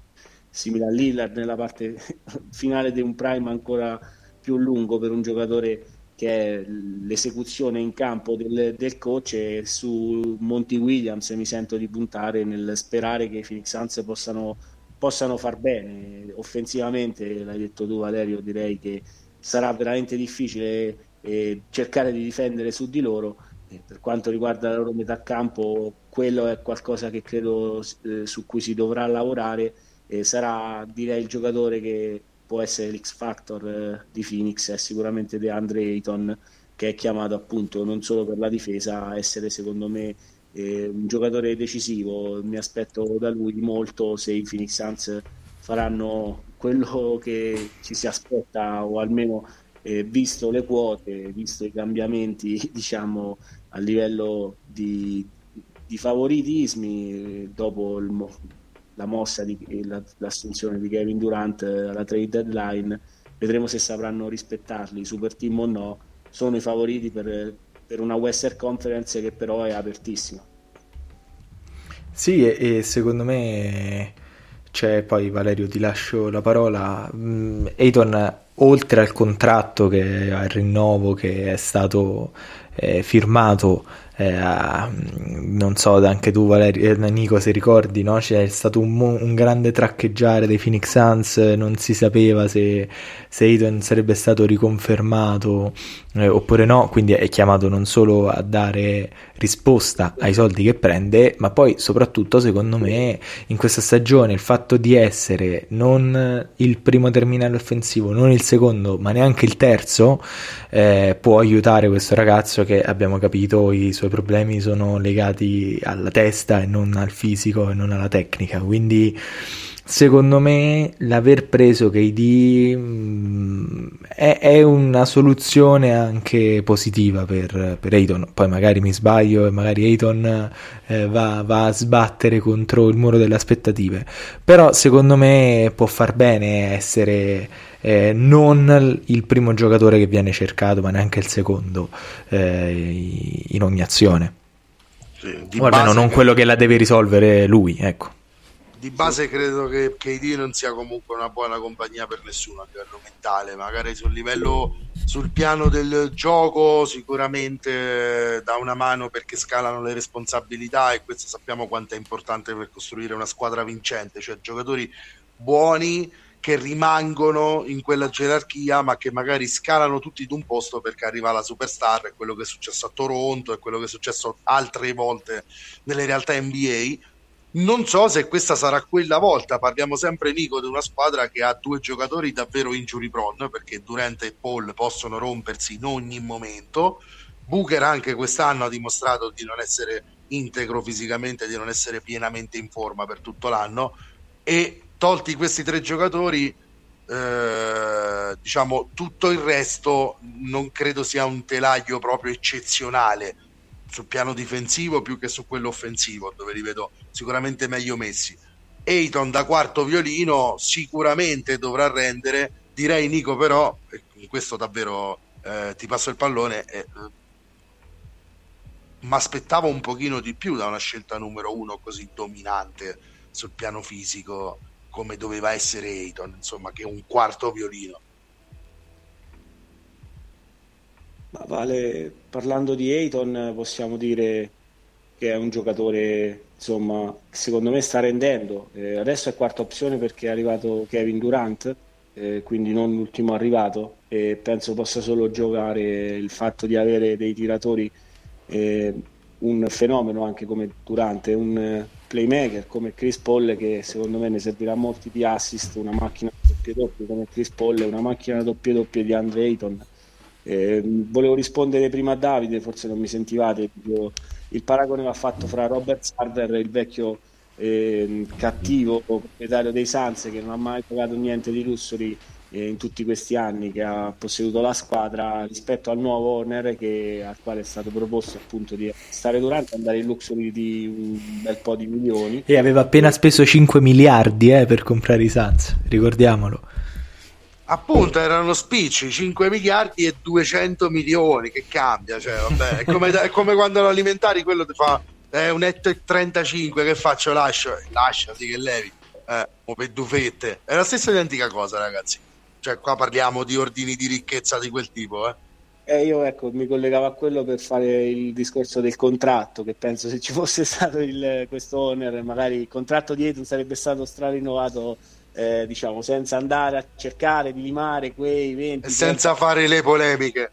simile a Lillard nella parte finale di un prime ancora più lungo per un giocatore che è l'esecuzione in campo del, del coach e su Monty Williams mi sento di puntare nel sperare che i Phoenix Suns possano possano far bene. Offensivamente, l'hai detto tu Valerio, direi che sarà veramente difficile eh, cercare di difendere su di loro. Eh, per quanto riguarda la loro metà campo, quello è qualcosa che credo eh, su cui si dovrà lavorare. sarà direi il giocatore che può essere l'X Factor eh, di Phoenix, è sicuramente DeAndre Ayton che è chiamato appunto non solo per la difesa a essere secondo me eh, un giocatore decisivo, mi aspetto da lui molto se i Phoenix Suns faranno quello che ci si aspetta o almeno eh, visto le quote, visto i cambiamenti diciamo a livello di, di favoritismi dopo il, la mossa di la, l'assunzione di Kevin Durant alla trade deadline vedremo se sapranno rispettarli super team o no sono i favoriti per, per una Western Conference che però è apertissima. Sì, e, e secondo me c'è poi Valerio ti lascio la parola. Mm, Eiton oltre al contratto che al rinnovo che è stato eh, firmato eh, non so anche tu Valerio, eh, Nico se ricordi no? c'è stato un, un, grande traccheggiare dei Phoenix Suns non si sapeva se, se Ayton sarebbe stato riconfermato eh, oppure no quindi è chiamato non solo a dare risposta ai soldi che prende ma poi soprattutto secondo me in questa stagione il fatto di essere non il primo terminale offensivo non il secondo ma neanche il terzo eh, può aiutare questo ragazzo che abbiamo capito i suoi suoi problemi sono legati alla testa e non al fisico e non alla tecnica. Quindi secondo me l'aver preso KD mm, è, è, una soluzione anche positiva per, per Ayton. Poi magari mi sbaglio e magari Ayton eh, va, va, a sbattere contro il muro delle aspettative. Però secondo me può far bene essere eh, non il primo giocatore che viene cercato, ma neanche il secondo eh, in ogni azione. Sì, o almeno non che... quello che la deve risolvere lui, ecco. Di base credo che KD non sia comunque una buona compagnia per nessuno a livello mentale, magari sul livello, sul piano del gioco sicuramente dà una mano perché scalano le responsabilità e questo sappiamo quanto è importante per costruire una squadra vincente, cioè giocatori buoni che rimangono in quella gerarchia, ma che magari scalano tutti d'un posto perché arriva la superstar, è quello che è successo a Toronto, è quello che è successo altre volte nelle realtà NBA. Non so se questa sarà quella volta, parliamo sempre Nico di una squadra che ha due giocatori davvero injury prone, perché Durante e Paul possono rompersi in ogni momento. Booker anche quest'anno ha dimostrato di non essere integro fisicamente, di non essere pienamente in forma per tutto l'anno e tolti questi tre giocatori, eh, diciamo tutto il resto non credo sia un telaio proprio eccezionale sul piano difensivo più che su quello offensivo, dove li vedo sicuramente meglio messi. Ayton da quarto violino sicuramente dovrà rendere. Direi Nico però, in questo davvero eh, ti passo il pallone, eh, mi aspettavo un pochino di più da una scelta numero uno così dominante sul piano fisico come doveva essere Ayton, insomma, che è un quarto violino. Ma vale, parlando di Ayton, possiamo dire che è un giocatore, insomma, secondo me sta rendendo. Eh, adesso è quarta opzione perché è arrivato Kevin Durant, eh, quindi non l'ultimo arrivato, e penso possa solo giocare il fatto di avere dei tiratori eh, un fenomeno anche come Durante, un playmaker come Chris Paul che secondo me ne servirà molti di assist, una macchina doppia doppia come Chris Paul, una macchina doppia doppia di Andre Ayton. Eh, volevo rispondere prima a Davide, forse non mi sentivate, il paragone va fatto fra Robert Sarver e il vecchio eh, cattivo proprietario dei Sans che non ha mai pagato niente di lussuri eh, in tutti questi anni che ha posseduto la squadra rispetto al nuovo owner che, al quale è stato proposto appunto di stare durante andare in luxury di un bel po' di milioni. E aveva appena speso 5 miliardi eh, per comprare i Sans ricordiamolo. Appunto erano spicci 5 miliardi e 200 milioni che cambia cioè, vabbè, è, come, è come quando lo alimentari quello ti fa è un etto e 35 che faccio? Lascio lasciati che levi. Eh, o per dufette. È la stessa identica cosa ragazzi cioè, qua parliamo di ordini di ricchezza di quel tipo, eh. Eh, io ecco, mi collegavo a quello per fare il discorso del contratto, che penso se ci fosse stato il, questo owner, magari il contratto di Eton sarebbe stato strarinnovato, eh, diciamo, senza andare a cercare di limare quei 20... E senza 30... fare le polemiche.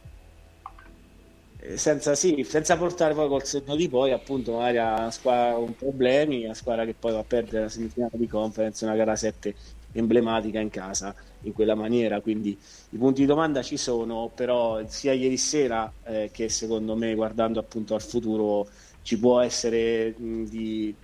Eh, senza, sì, senza portare poi col senno di poi appunto magari a una squadra con problemi, una squadra che poi va a perdere la semifinale di conference, una gara 7 emblematica in casa in quella maniera, quindi i punti di domanda ci sono, però sia ieri sera eh, che secondo me guardando appunto al futuro ci può essere mh, di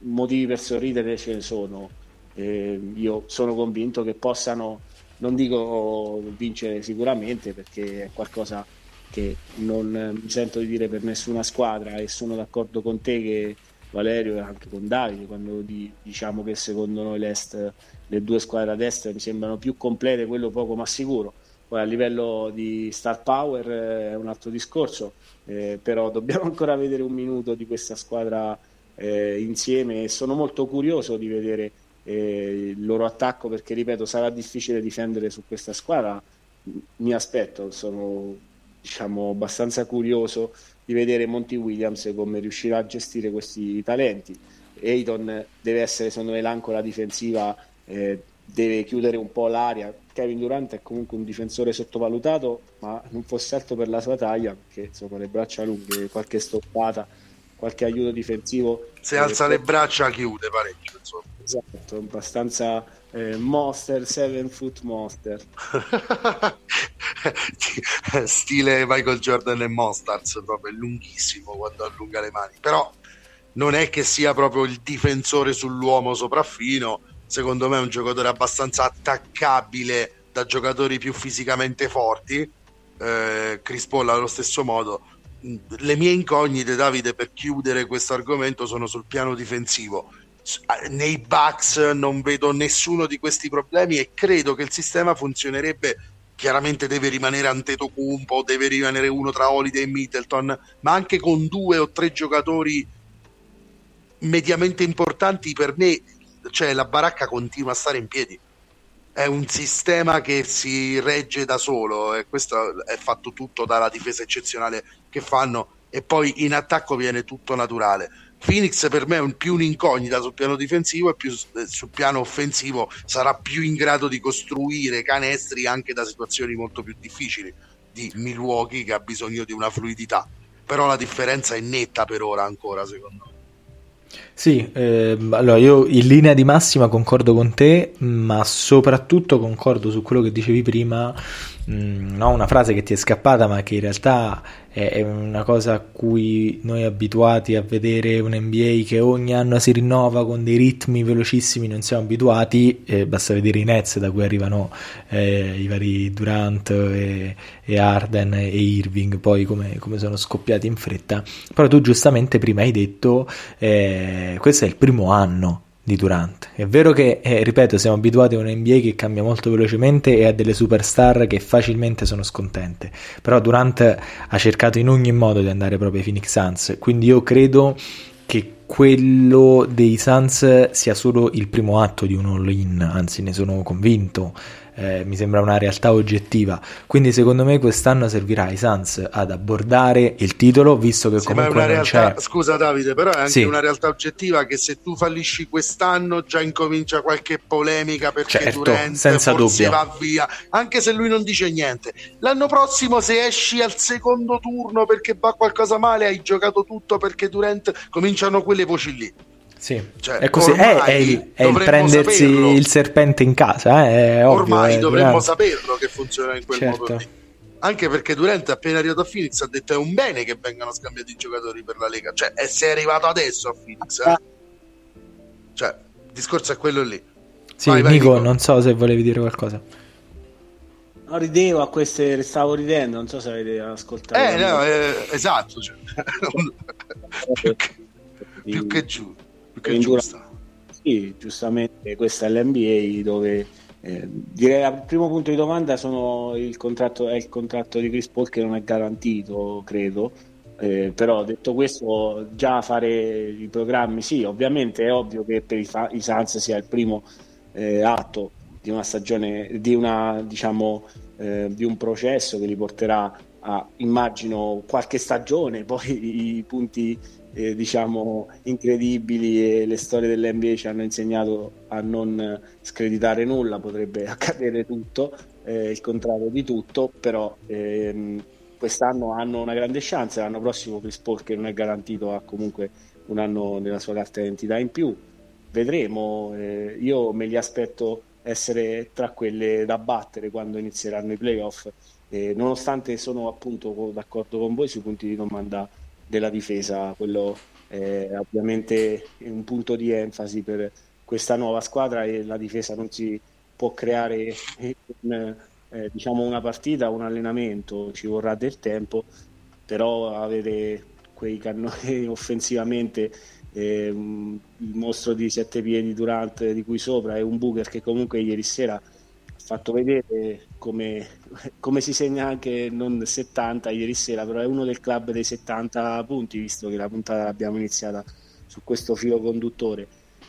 motivi per sorridere, ce ne sono. Eh, io sono convinto che possano, non dico vincere sicuramente perché è qualcosa che non mi sento di dire per nessuna squadra e sono d'accordo con te che Valerio e anche con Davide quando di, diciamo che secondo noi l'Est le due squadre a destra mi sembrano più complete, quello poco ma sicuro. Poi a livello di star power eh, è un altro discorso, eh, però dobbiamo ancora vedere un minuto di questa squadra eh, insieme e sono molto curioso di vedere eh, il loro attacco perché, ripeto, sarà difficile difendere su questa squadra. Mi aspetto, sono diciamo, abbastanza curioso di vedere Monty Williams come riuscirà a gestire questi talenti. Ayton deve essere secondo me l'ancora difensiva eh, deve chiudere un po' l'aria. Kevin Durant è comunque un difensore sottovalutato, ma non fosse altro per la sua taglia, perché insomma le braccia lunghe, qualche stoppata, qualche aiuto difensivo. Se alza le braccia chiude parecchio. Insomma. Esatto, abbastanza eh, monster, seven foot monster. Stile Michael Jordan e Monstars, proprio è lunghissimo quando allunga le mani. Però non è che sia proprio il difensore sull'uomo sopraffino secondo me è un giocatore abbastanza attaccabile da giocatori più fisicamente forti. Eh, Chris Paul allo stesso modo. Le mie incognite, Davide, per chiudere questo argomento sono sul piano difensivo. Nei Bucks non vedo nessuno di questi problemi e credo che il sistema funzionerebbe. Chiaramente deve rimanere Antetokounmpo, deve rimanere uno tra Holiday e Middleton, ma anche con due o tre giocatori mediamente importanti per me cioè la baracca continua a stare in piedi. È un sistema che si regge da solo e questo è fatto tutto dalla difesa eccezionale che fanno e poi in attacco viene tutto naturale. Phoenix per me è più un'incognita sul piano difensivo e più eh, sul piano offensivo sarà più in grado di costruire canestri anche da situazioni molto più difficili di Milwaukee che ha bisogno di una fluidità. Però la differenza è netta per ora ancora secondo me. Sì, eh, allora io in linea di massima concordo con te, ma soprattutto concordo su quello che dicevi prima, mh, mm, no, una frase che ti è scappata, ma che in realtà è una cosa a cui noi abituati a vedere un NBA che ogni anno si rinnova con dei ritmi velocissimi non siamo abituati, eh, basta vedere i Nets da cui arrivano eh, i vari Durant e, e, Arden e Irving, poi come, come, sono scoppiati in fretta. Però tu giustamente prima hai detto eh, questo è il primo anno di Durant. È vero che, eh, ripeto, siamo abituati a un NBA che cambia molto velocemente e a delle superstar che facilmente sono scontente, però Durant ha cercato in ogni modo di andare proprio ai Phoenix Suns, quindi io credo che quello dei Suns sia solo il primo atto di un all-in, anzi ne sono convinto eh, mi sembra una realtà oggettiva. Quindi secondo me quest'anno servirà ai Suns ad abbordare il titolo, visto che sì, comunque una realtà, c'è... Scusa Davide, però è anche Sì. una realtà oggettiva che se tu fallisci quest'anno già incomincia qualche polemica perché Certo, Durant senza forse dubbio. va via, anche se lui non dice niente. L'anno prossimo se esci al secondo turno perché va qualcosa male, hai giocato tutto perché Durant cominciano quelle voci lì. Sì, Cioè, è così, è, è il, è il prendersi saperlo. il serpente in casa, eh, è ovvio. Ormai eh, dovremmo Durant. saperlo che funziona in quel Certo. modo lì. Anche perché Durant appena arrivato a Phoenix ha detto è un bene che vengano scambiati i giocatori per la Lega. Cioè, e sei arrivato adesso a Phoenix. eh? Cioè, il discorso è quello lì. Sì, Vai, vai, Nico, Nico. non so se volevi dire qualcosa. No, ridevo a queste, stavo ridendo, non so se avete ascoltato. Eh, no, eh, esatto. cioè. più, che, più che giù. Che dura- giusta. Sì, giustamente questa è l'NBA dove eh, direi al primo punto di domanda sono il contratto, è il contratto di Chris Paul che non è garantito, credo. Eh, però detto questo, già fare i programmi, sì, ovviamente è ovvio che per i, fa- i Suns sia il primo eh, atto di una stagione, di una diciamo eh, di un processo che li porterà a immagino qualche stagione, poi i punti eh, diciamo incredibili e le storie dell'NBA ci hanno insegnato a non screditare nulla, potrebbe accadere tutto, eh, il contrario di tutto, però ehm, quest'anno hanno una grande chance, l'anno prossimo Chris Paul che non è garantito ha comunque un anno nella sua carta d'identità in più, vedremo, eh, io me li aspetto essere tra quelle da battere quando inizieranno i playoff, eh, nonostante sono appunto co- d'accordo con voi sui punti di domanda della difesa, quello è ovviamente un punto di enfasi per questa nuova squadra e la difesa non si può creare in, eh, diciamo una partita, un allenamento, ci vorrà del tempo, però avere quei cannoni offensivamente ehm, il mostro di sette piedi Durant di cui sopra e un Booker che comunque ieri sera fatto vedere come, come si segna anche non 70 ieri sera, però è uno del club dei 70 punti, visto che la puntata l'abbiamo iniziata su questo filo conduttore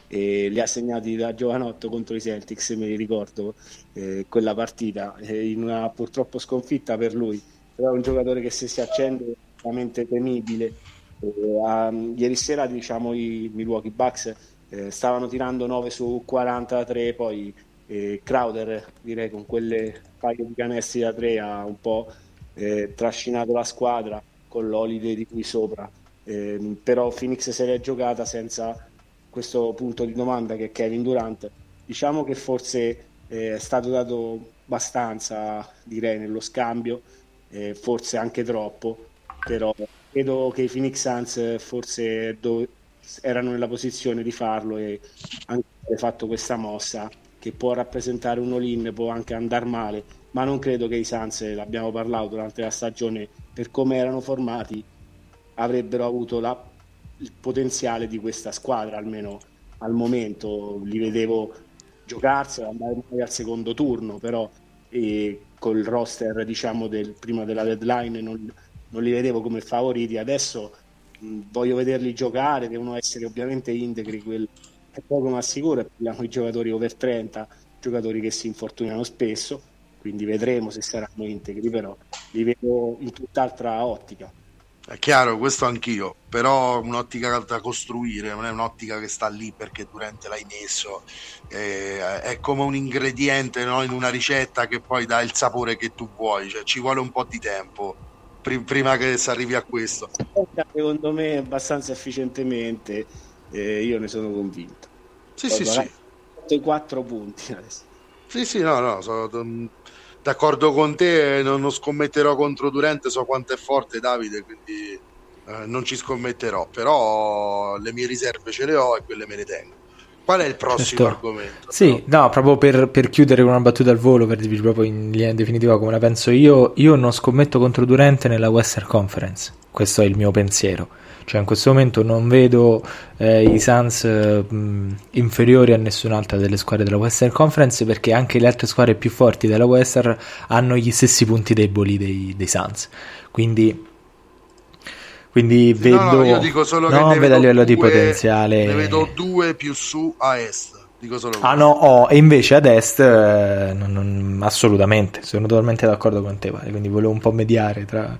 e li ha segnati da giovanotto contro i Celtics, me li ricordo eh, quella partita, eh, in una purtroppo sconfitta per lui, però è un giocatore che se si accende è veramente temibile. Eh, um, ieri sera diciamo i Milwaukee Bucks eh, stavano tirando 9 su 43, poi eh, Crowder direi con quelle paio di canestri da 3 ha un po' eh, trascinato la squadra con l'Holiday di qui sopra, Ehm, però Phoenix se l'è giocata senza questo punto di domanda che è Kevin Durant. Diciamo che forse eh, è stato dato abbastanza, direi, nello scambio, eh, forse anche troppo, però credo che i Phoenix Suns forse do- erano nella posizione di farlo e anche fatto questa mossa che può rappresentare un all-in, può anche andare male, ma non credo che i Suns, l'abbiamo parlato durante la stagione, per come erano formati, avrebbero avuto la- il potenziale di questa squadra, almeno al momento. Li vedevo giocarsela, andare magari al secondo turno, però col roster diciamo del, prima della deadline non, non li vedevo come favoriti, adesso voglio vederli giocare, devono essere ovviamente integri, quel è poco ma sicuro, e parliamo di giocatori over 30, giocatori che si infortunano spesso, quindi vedremo se saranno integri, però li vedo in tutt'altra ottica. È chiaro, questo anch'io, però un'ottica da costruire, non è un'ottica che sta lì perché Durante l'hai messo, eh, è come un ingrediente no, in una ricetta che poi dà il sapore che tu vuoi, cioè ci vuole un po' di tempo pri- prima che si arrivi a questo. Secondo me abbastanza efficientemente, eh, io ne sono convinto. Sì, Poi sì, sì. magari- quattro punti adesso. Sì, sì, no, no, sono mm, d'accordo con te, non, non scommetterò contro Durante, so quanto è forte Davide, quindi eh, non ci scommetterò, però le mie riserve ce le ho e quelle me le tengo. Qual è il prossimo Certo. argomento? Sì, no, proprio per, per chiudere con una battuta al volo, per dirvi proprio in linea definitiva come la penso io, io non scommetto contro Durante nella Western Conference, questo è il mio pensiero. Cioè in questo momento non vedo eh, i Suns mh, inferiori a nessun'altra delle squadre della Western Conference perché anche le altre squadre più forti della Western hanno gli stessi punti deboli dei, dei Suns. Quindi quindi vedo no, no, io dico solo no, che vedo a livello due, di potenziale ne vedo due più su a est dico solo ah no oh, e invece ad est eh, non, non, assolutamente sono totalmente d'accordo con te quindi volevo un po' mediare tra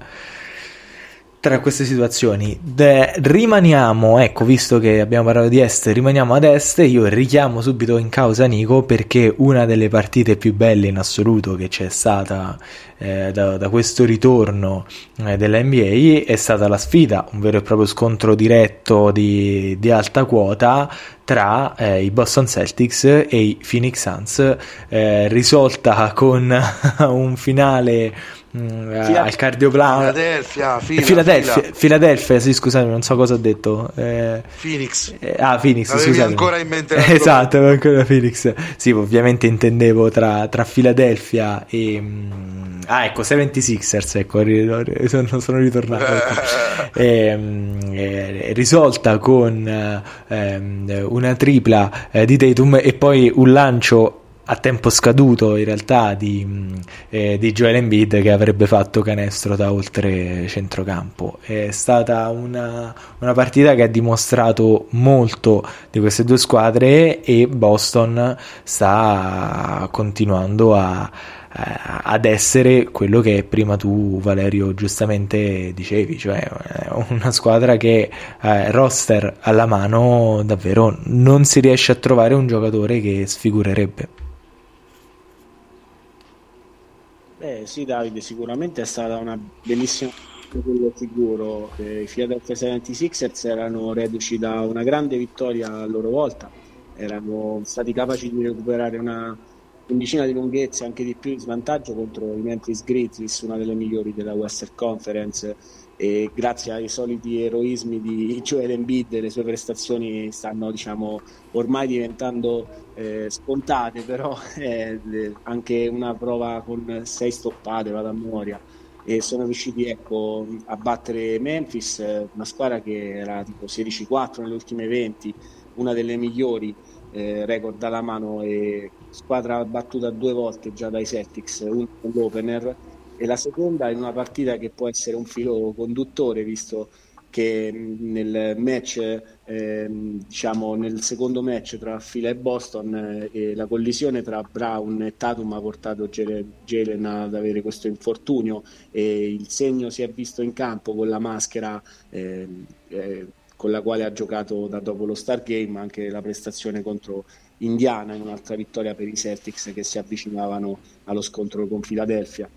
tra queste situazioni. De, rimaniamo, ecco, visto che abbiamo parlato di est, rimaniamo ad est. Io richiamo subito in causa Nico perché una delle partite più belle in assoluto che c'è stata eh, da, da, questo ritorno eh, dell'NBA è stata la sfida, un vero e proprio scontro diretto di, di alta quota tra eh, i Boston Celtics e i Phoenix Suns, eh, risolta con un finale Mm, al cardioplan Philadelphia, fila, Philadelphia, fila. Philadelphia, sì, scusami, non so cosa ho detto. Eh, Phoenix. Eh, ah, Phoenix, Avevi scusami. ancora in mente Esatto, ancora Phoenix. Sì, ovviamente intendevo tra, tra Philadelphia e mm, Ah, ecco, 76ers, ecco, sono, sono ritornato. Ecco. e, risolta con eh, una tripla eh, di Tatum e poi un lancio a tempo scaduto in realtà di, eh, di Joel Embiid che avrebbe fatto canestro da oltre centrocampo. È stata una, una, partita che ha dimostrato molto di queste due squadre e Boston sta continuando a, a, ad essere quello che prima tu Valerio giustamente dicevi, cioè una squadra che eh, roster alla mano davvero non si riesce a trovare un giocatore che sfigurerebbe. Eh sì Davide, sicuramente è stata una bellissima quello sicuro. I Philadelphia 76ers erano reduci da una grande vittoria a loro volta, erano stati capaci di recuperare una quindicina di lunghezze, anche di più di svantaggio contro i Memphis Grizzlies, una delle migliori della Western Conference e grazie ai soliti eroismi di Joel Embiid le sue prestazioni stanno diciamo ormai diventando eh, spontate però è anche una prova con sei stoppate vado a memoria. E sono riusciti ecco, a battere Memphis una squadra che era tipo 16-4 nelle ultime 20 una delle migliori eh, record alla mano e squadra battuta due volte già dai Celtics uno con l'opener e la seconda in una partita che può essere un filo conduttore visto che nel match eh, diciamo nel secondo match tra Fila e Boston eh, la collisione tra Brown e Tatum ha portato Jalen ad avere questo infortunio e il segno si è visto in campo con la maschera eh, eh con la quale ha giocato da dopo lo Star Game anche la prestazione contro Indiana in un'altra vittoria per i Celtics che si avvicinavano allo scontro con Philadelphia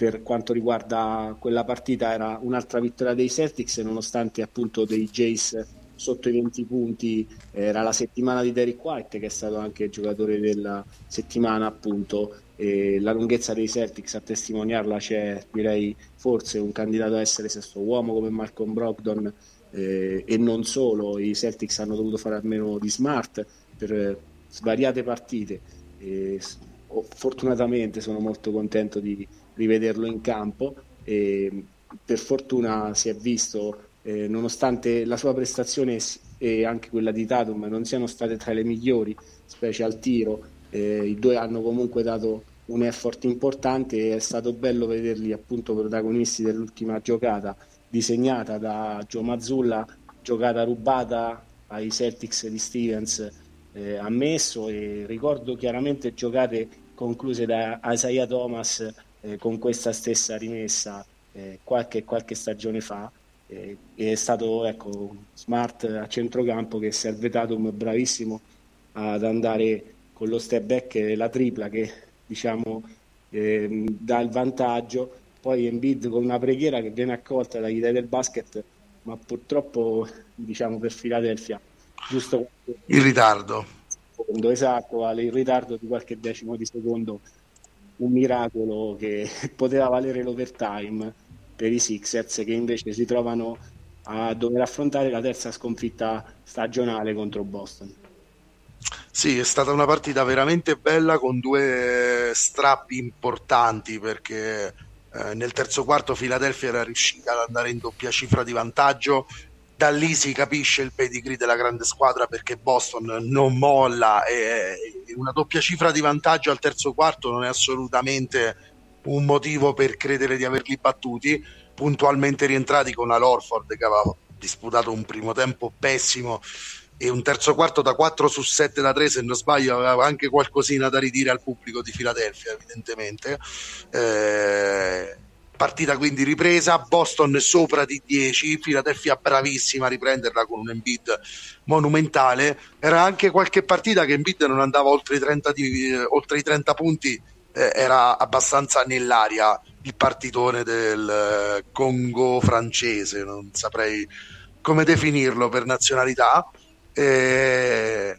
per quanto riguarda quella partita era un'altra vittoria dei Celtics nonostante appunto dei Jays sotto i 20 punti. Era la settimana di Derek White che è stato anche giocatore della settimana appunto. E la lunghezza dei Celtics a testimoniarla c'è direi forse un candidato a essere sesto uomo come Malcolm Brogdon. Eh, e non solo i Celtics hanno dovuto fare almeno di smart per svariate partite. E fortunatamente sono molto contento di rivederlo in campo e per fortuna si è visto eh, nonostante la sua prestazione e anche quella di Tatum non siano state tra le migliori specie al tiro eh, i due hanno comunque dato un effort importante e è stato bello vederli appunto protagonisti dell'ultima giocata disegnata da Joe Mazzulla giocata rubata ai Celtics di Stevens eh, ammesso e ricordo chiaramente giocate concluse da Isaiah Thomas eh, con questa stessa rimessa eh, qualche, qualche, stagione fa eh, è stato ecco, Smart a centrocampo che serve Tatum bravissimo ad andare con lo step back la tripla che diciamo ehm, dà il vantaggio. Poi Embiid con una preghiera che viene accolta dagli dei del basket ma purtroppo diciamo per Philadelphia giusto in ritardo. Secondo esatto vale il ritardo di qualche decimo di secondo un miracolo che poteva valere l'overtime per i Sixers che invece si trovano a dover affrontare la terza sconfitta stagionale contro Boston. Sì, è stata una partita veramente bella con due strappi importanti perché eh, nel terzo quarto Philadelphia era riuscita ad andare in doppia cifra di vantaggio da lì si capisce il pedigree della grande squadra perché Boston non molla e una doppia cifra di vantaggio al terzo quarto non è assolutamente un motivo per credere di averli battuti puntualmente rientrati con la Lorford che aveva disputato un primo tempo pessimo e un terzo quarto da 4 su 7 da 3 se non sbaglio aveva anche qualcosina da ridire al pubblico di Filadelfia evidentemente. Eh, partita quindi ripresa Boston sopra di 10 Filadelfia bravissima a riprenderla con un Embiid monumentale. Era anche qualche partita che Embiid non andava oltre i 30, di, eh, oltre i 30 punti eh, era abbastanza nell'aria il partitone del eh, Congo francese non saprei come definirlo per nazionalità. Eh,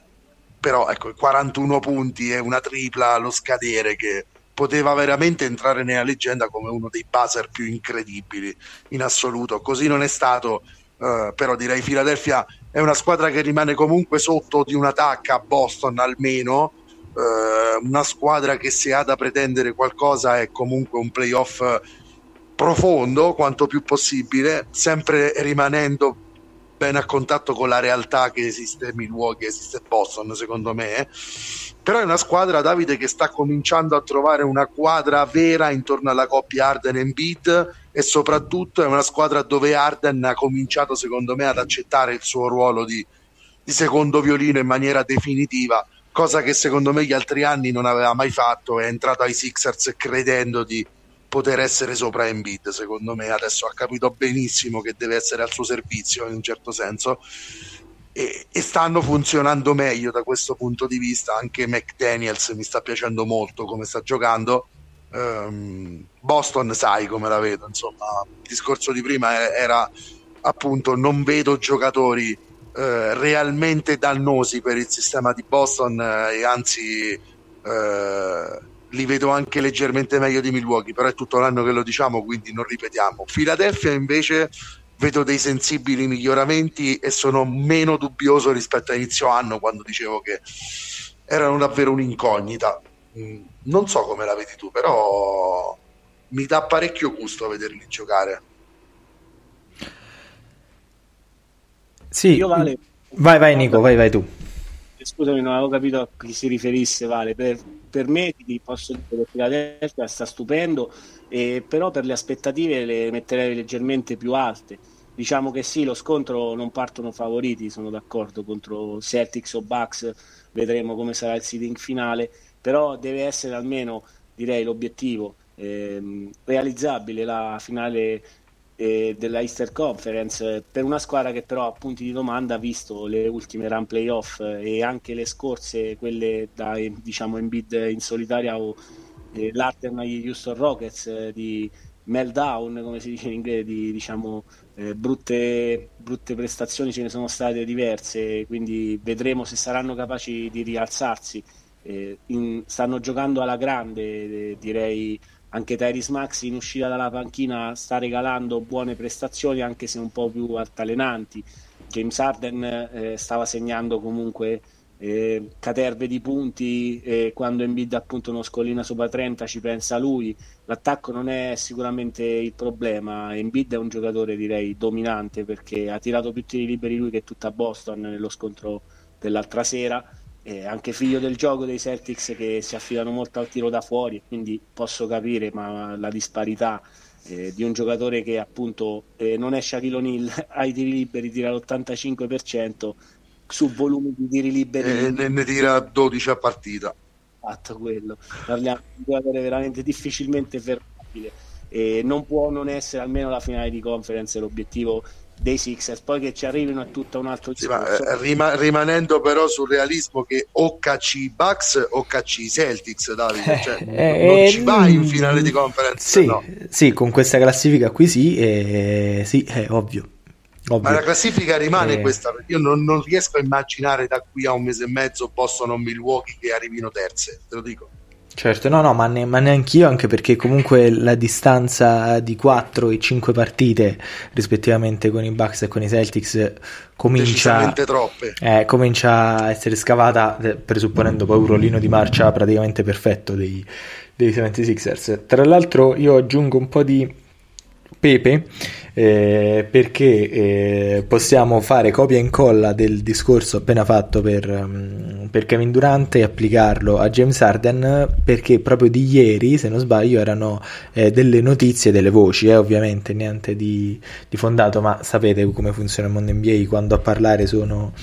però ecco 41 punti e una tripla allo scadere che poteva veramente entrare nella leggenda come uno dei buzzer più incredibili in assoluto così non è stato eh, però direi Philadelphia è una squadra che rimane comunque sotto di un'attacca a Boston almeno eh, una squadra che se ha da pretendere qualcosa è comunque un playoff profondo quanto più possibile sempre rimanendo bene a contatto con la realtà che esiste Milwaukee, esiste Boston, secondo me. Però è una squadra, Davide, che sta cominciando a trovare una quadra vera intorno alla coppia Arden e Embiid e soprattutto è una squadra dove Arden ha cominciato, secondo me, ad accettare il suo ruolo di, di secondo violino in maniera definitiva, cosa che secondo me gli altri anni non aveva mai fatto. È entrato ai Sixers credendo di poter essere sopra Embiid, secondo me adesso ha capito benissimo che deve essere al suo servizio in un certo senso e, e stanno funzionando meglio da questo punto di vista, anche McDaniels mi sta piacendo molto come sta giocando. Um, Boston sai come la vedo, insomma, il discorso di prima era appunto non vedo giocatori eh, realmente dannosi per il sistema di Boston eh, e anzi eh, li vedo anche leggermente meglio di Milwaukee, però è tutto l'anno che lo diciamo, quindi non ripetiamo. Philadelphia invece vedo dei sensibili miglioramenti e sono meno dubbioso rispetto a inizio anno quando dicevo che erano davvero un'incognita. Mm, non so come la vedi tu, però mi dà parecchio gusto vederli giocare. Sì, Io vale... vai vai Nico, vai vai tu. Scusami, non avevo capito a chi si riferisse, Vale. Per, per me ti posso dire che Philadelphia sta stupendo, eh, però per le aspettative le metterei leggermente più alte. Diciamo che sì, lo scontro non partono favoriti, sono d'accordo, contro Celtics o Bucks, vedremo come sarà il seeding finale, però deve essere almeno, direi, l'obiettivo ehm, realizzabile la finale eh, della Easter Conference per una squadra che però a punti di domanda ha visto le ultime run playoff e anche le scorse, quelle da diciamo in bid in solitaria o eh, agli Houston Rockets eh, di meltdown come si dice in inglese di diciamo eh, brutte, brutte prestazioni ce ne sono state diverse quindi vedremo se saranno capaci di rialzarsi. Eh, in, stanno giocando alla grande eh, direi anche Tyrese Max in uscita dalla panchina sta regalando buone prestazioni anche se un po' più altalenanti. James Harden eh, stava segnando comunque eh, caterve di punti e quando Embiid appunto non scollina sopra 30 ci pensa lui. L'attacco non è sicuramente il problema. Embiid è un giocatore direi dominante perché ha tirato più tiri liberi lui che tutta Boston nello scontro dell'altra sera eh, anche figlio del gioco dei Celtics che si affidano molto al tiro da fuori, quindi posso capire ma la disparità eh, di un giocatore che appunto eh, non è Shaquille O'Neal ai tiri liberi, tira l'85% su volumi di tiri liberi. E ne, ne tira 12 a partita. Fatto quello, parliamo di un giocatore veramente difficilmente fermabile. E non può non essere almeno la finale di conference l'obiettivo dei Sixers, poi che ci arrivino è tutto un altro sì, ma, eh, rima, rimanendo però sul realismo che o cacci Bucks o cacci Celtics Davide, cioè, eh, non eh, ci vai in finale di conference sì, no. sì, con questa classifica qui sì, eh, sì è ovvio. ovvio. Ma la classifica rimane eh. questa, perché io non, non riesco a immaginare da qui a un mese e mezzo Boston o Milwaukee che arrivino terze, te lo dico. Certo, no, no, ma, ne, ma neanche io, anche perché comunque la distanza di 4 e 5 partite rispettivamente con i Bucks e con i Celtics comincia, eh, comincia a essere scavata, eh, presupponendo poi un rollino di marcia praticamente perfetto dei, dei 76ers. Tra l'altro io aggiungo un po' di Pepe eh, perché eh, possiamo fare copia e incolla del discorso appena fatto per, um, per, Kevin Durant e applicarlo a James Harden perché proprio di ieri, se non sbaglio, erano eh, delle notizie, delle voci, eh, ovviamente niente di, di fondato, ma sapete come funziona il mondo NBA quando a parlare sono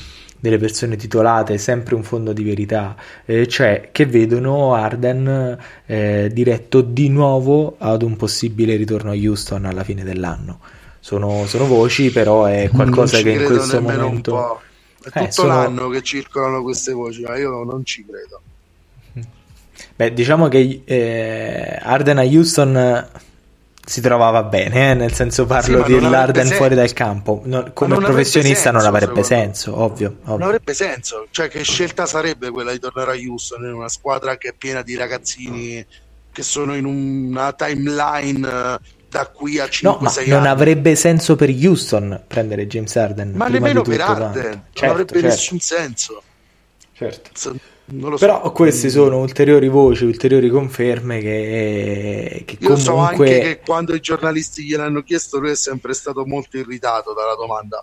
delle persone titolate, sempre un fondo di verità, eh, cioè che vedono Arden eh, diretto di nuovo ad un possibile ritorno a Houston alla fine dell'anno. Sono, sono voci, però è qualcosa che in questo momento... È eh, tutto sono... l'anno che circolano queste voci, ma io non ci credo. Beh, diciamo che eh, Arden a Houston si trovava bene, eh? nel senso parlo sì, di Larden fuori dal campo. No, come professionista senso, non avrebbe senso, ovvio, ovvio, Non avrebbe senso, cioè che scelta sarebbe quella di tornare a Houston in una squadra che è piena di ragazzini che sono in una timeline eh, da qui a 5-6 no, anni. Non avrebbe senso per Houston prendere James Harden. Ma nemmeno per Harden, certo, non avrebbe certo. nessun senso. Certo. Però so. queste sono ulteriori voci, ulteriori conferme che, che Io comunque... so anche che quando i giornalisti gliel'hanno chiesto lui è sempre stato molto irritato dalla domanda.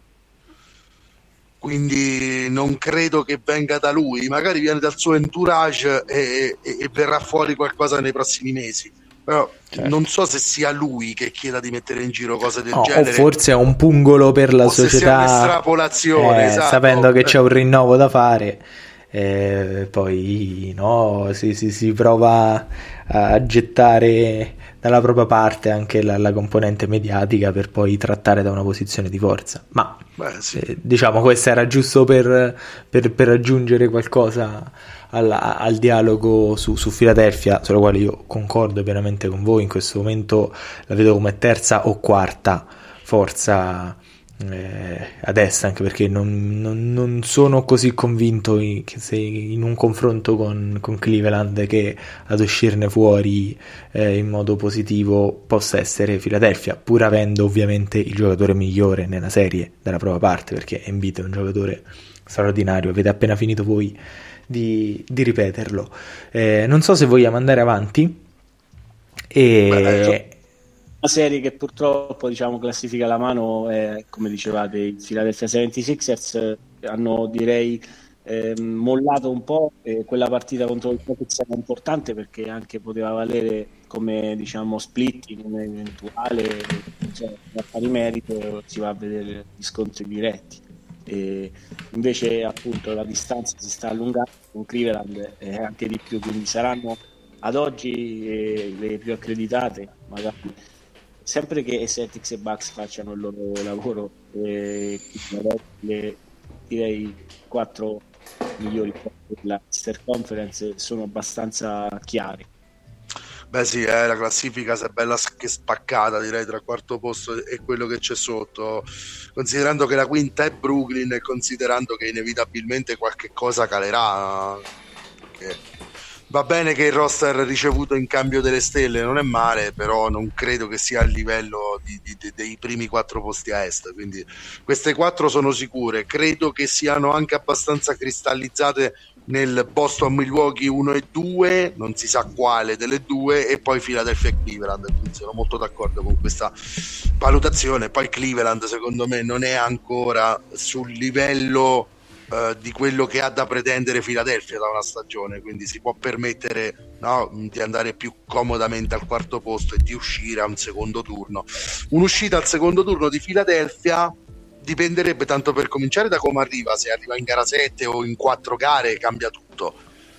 Quindi non credo che venga da lui, magari viene dal suo entourage e, e, e verrà fuori qualcosa nei prossimi mesi. Però certo. non so se sia lui che chieda di mettere in giro cose del no, genere. O forse è un pungolo per la società. un'estrapolazione, eh, esatto. sapendo che c'è un rinnovo da fare eh, poi no, si, si, si, prova a gettare dalla propria parte anche la, la, componente mediatica per poi trattare da una posizione di forza. Ma Beh, sì. eh, diciamo questo era giusto per, per, per aggiungere qualcosa al, al dialogo su, su Philadelphia, sulla quale io concordo pienamente con voi. In questo momento la vedo come terza o quarta forza eh, adesso anche perché non, non, non, sono così convinto in, in un confronto con, con Cleveland che ad uscirne fuori eh, in modo positivo possa essere Philadelphia pur avendo ovviamente il giocatore migliore nella serie dalla propria parte perché Embiid è un giocatore straordinario avete appena finito voi di, di ripeterlo. Eh, non so se vogliamo andare avanti e, serie che purtroppo diciamo, classifica la mano è, come dicevate, i Philadelphia 76ers eh, hanno direi eh, mollato un po' e quella partita contro il Celtics era importante perché anche poteva valere come diciamo split in un eventuale cioè, a pari merito si va a vedere gli scontri diretti. E invece appunto la distanza si sta allungando con Cleveland e anche di più quindi saranno ad oggi eh, le più accreditate magari sempre che Celtics e Bucks facciano il loro lavoro, eh, le, direi quattro migliori della Easter Conference sono abbastanza chiari. Beh sì, eh, la classifica si è bella che spaccata direi tra quarto posto e quello che c'è sotto, considerando che la quinta è Brooklyn e considerando che inevitabilmente qualche cosa calerà. Perché va bene che il roster ricevuto in cambio delle stelle non è male, però non credo che sia a livello di, di, di, dei primi quattro posti a est. Quindi queste quattro sono sicure. Credo che siano anche abbastanza cristallizzate nel Boston Milwaukee 1 e 2, non si sa quale delle due, e poi Philadelphia e Cleveland. Quindi sono molto d'accordo con questa valutazione. Poi Cleveland, secondo me, non è ancora sul livello eh, di quello che ha da pretendere Philadelphia da una stagione, quindi si può permettere no, di andare più comodamente al quarto posto e di uscire a un secondo turno. Un'uscita al secondo turno di Philadelphia dipenderebbe tanto per cominciare da come arriva, se arriva in gara 7 o in 4 gare cambia tutto,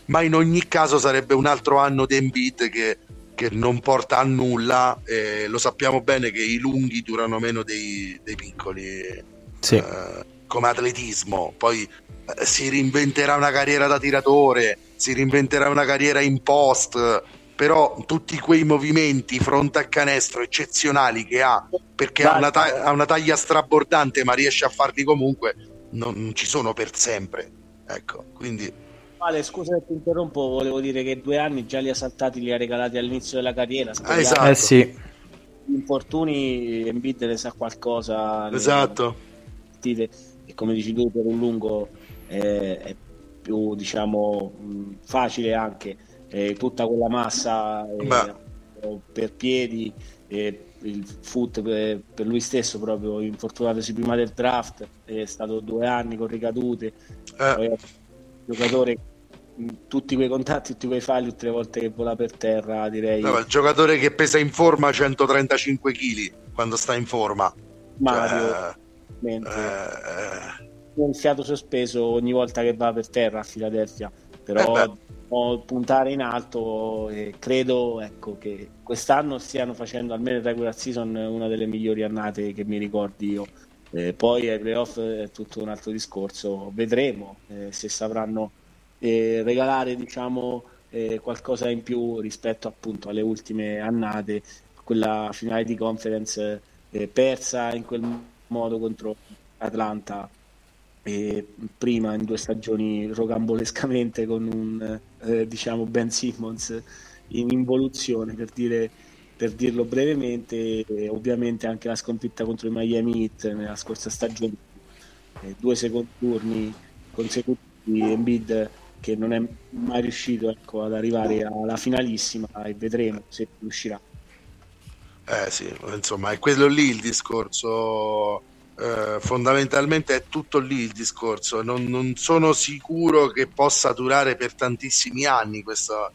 ma in ogni caso sarebbe un altro anno di Embiid che, che non porta a nulla, eh, lo sappiamo bene che i lunghi durano meno dei, dei piccoli. Sì. Eh, come atletismo, poi eh, si reinventerà una carriera da tiratore, si reinventerà una carriera in post, però tutti quei movimenti fronte a canestro eccezionali che ha, perché ha una, ta- ha una, taglia strabordante ma riesce a farli comunque, non, non ci sono per sempre. Ecco, quindi... Vale, scusa se ti interrompo, volevo dire che due anni già li ha saltati, li ha regalati all'inizio della carriera. Ah, esatto. Eh sì. Gli infortuni, Embiid ne sa qualcosa. Esatto. Le e come dici tu per un lungo eh, è più diciamo facile anche eh, tutta quella massa eh, per piedi il foot per, per, lui stesso proprio infortunatosi prima del draft è stato due anni con ricadute eh. giocatore tutti quei contatti, tutti quei falli tutte le volte che vola per terra direi. No, il giocatore che pesa in forma 135 kg quando sta in forma. Mario. Cioè, eh, un fiato sospeso ogni volta che va per terra a Filadelfia. Però eh puntare in alto e credo ecco, che quest'anno stiano facendo almeno il regular season una delle migliori annate che mi ricordi io. Eh, poi ai playoff è tutto un altro discorso. Vedremo eh, se sapranno eh, regalare diciamo eh, qualcosa in più rispetto appunto alle ultime annate. Quella finale di conference eh, persa in quel modo contro Atlanta e prima in due stagioni rocambolescamente con un eh, diciamo Ben Simmons in involuzione per, dire, per dirlo brevemente e ovviamente anche la sconfitta contro i Miami Heat nella scorsa stagione eh, due secondi turni consecutivi Embiid che non è mai riuscito ecco, ad arrivare alla finalissima e vedremo se riuscirà eh sì, insomma è quello lì il discorso eh, fondamentalmente è tutto lì il discorso. Non, non, sono sicuro che possa durare per tantissimi anni questo,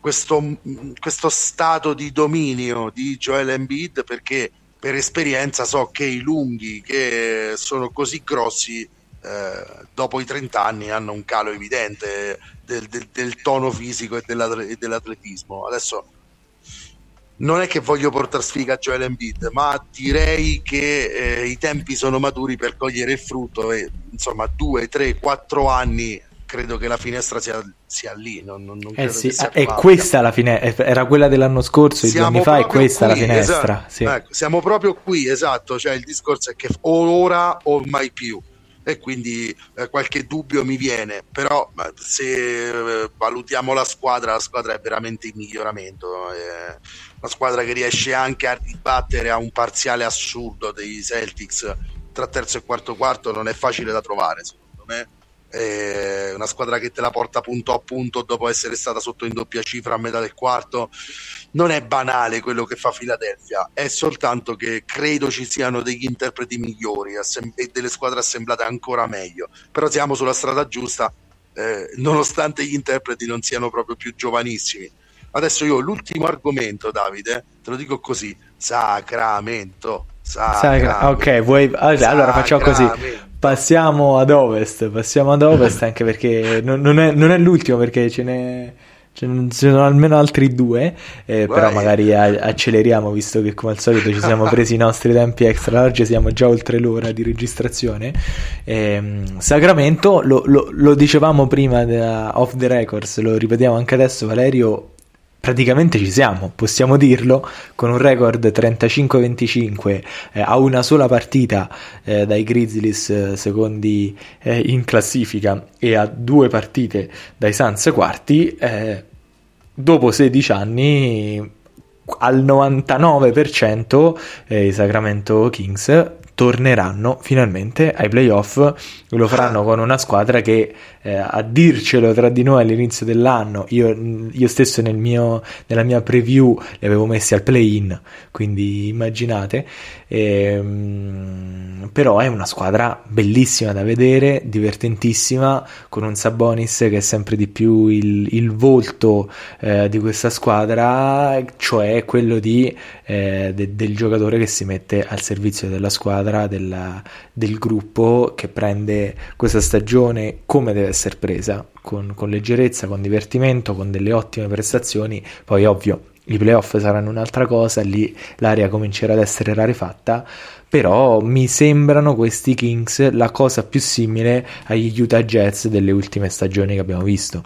questo, questo stato di dominio di Joel Embiid perché per esperienza so che i lunghi che sono così grossi eh, dopo i 30 anni hanno un calo evidente del, del, del tono fisico e, dell'atletismo. Adesso non è che voglio portare sfiga a Joel Embiid, ma direi che eh, i tempi sono maturi per cogliere il frutto e insomma due, tre, quattro anni credo che la finestra sia, sia lì. Non, non, non eh sì, è questa la finestra, era quella dell'anno scorso, due anni fa, è questa qui, la finestra. Esatto. Sì. Ecco, siamo proprio qui, esatto, cioè il discorso è che o ora o mai più e quindi eh, qualche dubbio mi viene, però se eh, valutiamo la squadra, la squadra è veramente in miglioramento. Eh, una squadra che riesce anche a ribattere a un parziale assurdo dei Celtics tra terzo e quarto quarto non è facile da trovare secondo me. È una squadra che te la porta punto a punto dopo essere stata sotto in doppia cifra a metà del quarto. Non è banale quello che fa Philadelphia è soltanto che credo ci siano degli interpreti migliori e delle squadre assemblate ancora meglio. Però siamo sulla strada giusta eh, nonostante gli interpreti non siano proprio più giovanissimi Adesso io l'ultimo argomento, Davide, te lo dico così: Sacramento. Sacramento. Ok, vuoi... allora, facciamo così. Passiamo ad ovest, passiamo ad ovest anche perché non, non, è, non è l'ultimo perché ce n'è ce ne sono almeno altri due, eh, però magari acceleriamo visto che come al solito ci siamo presi i nostri tempi extra large, siamo già oltre l'ora di registrazione. Eh, Sacramento, lo, lo, lo, dicevamo prima da off the records, lo ripetiamo anche adesso, Valerio praticamente ci siamo, possiamo dirlo, con un record 35-25 eh, a una sola partita eh, dai Grizzlies eh, secondi eh, in classifica e a due partite dai Suns quarti, eh, dopo 16 anni al 99% eh, i Sacramento Kings torneranno finalmente ai playoff, lo faranno con una squadra che eh, a dircelo tra di noi all'inizio dell'anno, io, io stesso nel mio, nella mia preview li avevo messi al play-in, quindi immaginate, ehm, però è una squadra bellissima da vedere, divertentissima, con un Sabonis che è sempre di più il, il volto eh, di questa squadra, cioè quello di, eh, de, del giocatore che si mette al servizio della squadra, della, del gruppo che prende questa stagione come deve essere presa, con, con leggerezza, con divertimento, con delle ottime prestazioni. Poi ovvio, i playoff saranno un'altra cosa, lì l'area comincerà ad essere rarefatta, però mi sembrano questi Kings la cosa più simile agli Utah Jazz delle ultime stagioni che abbiamo visto.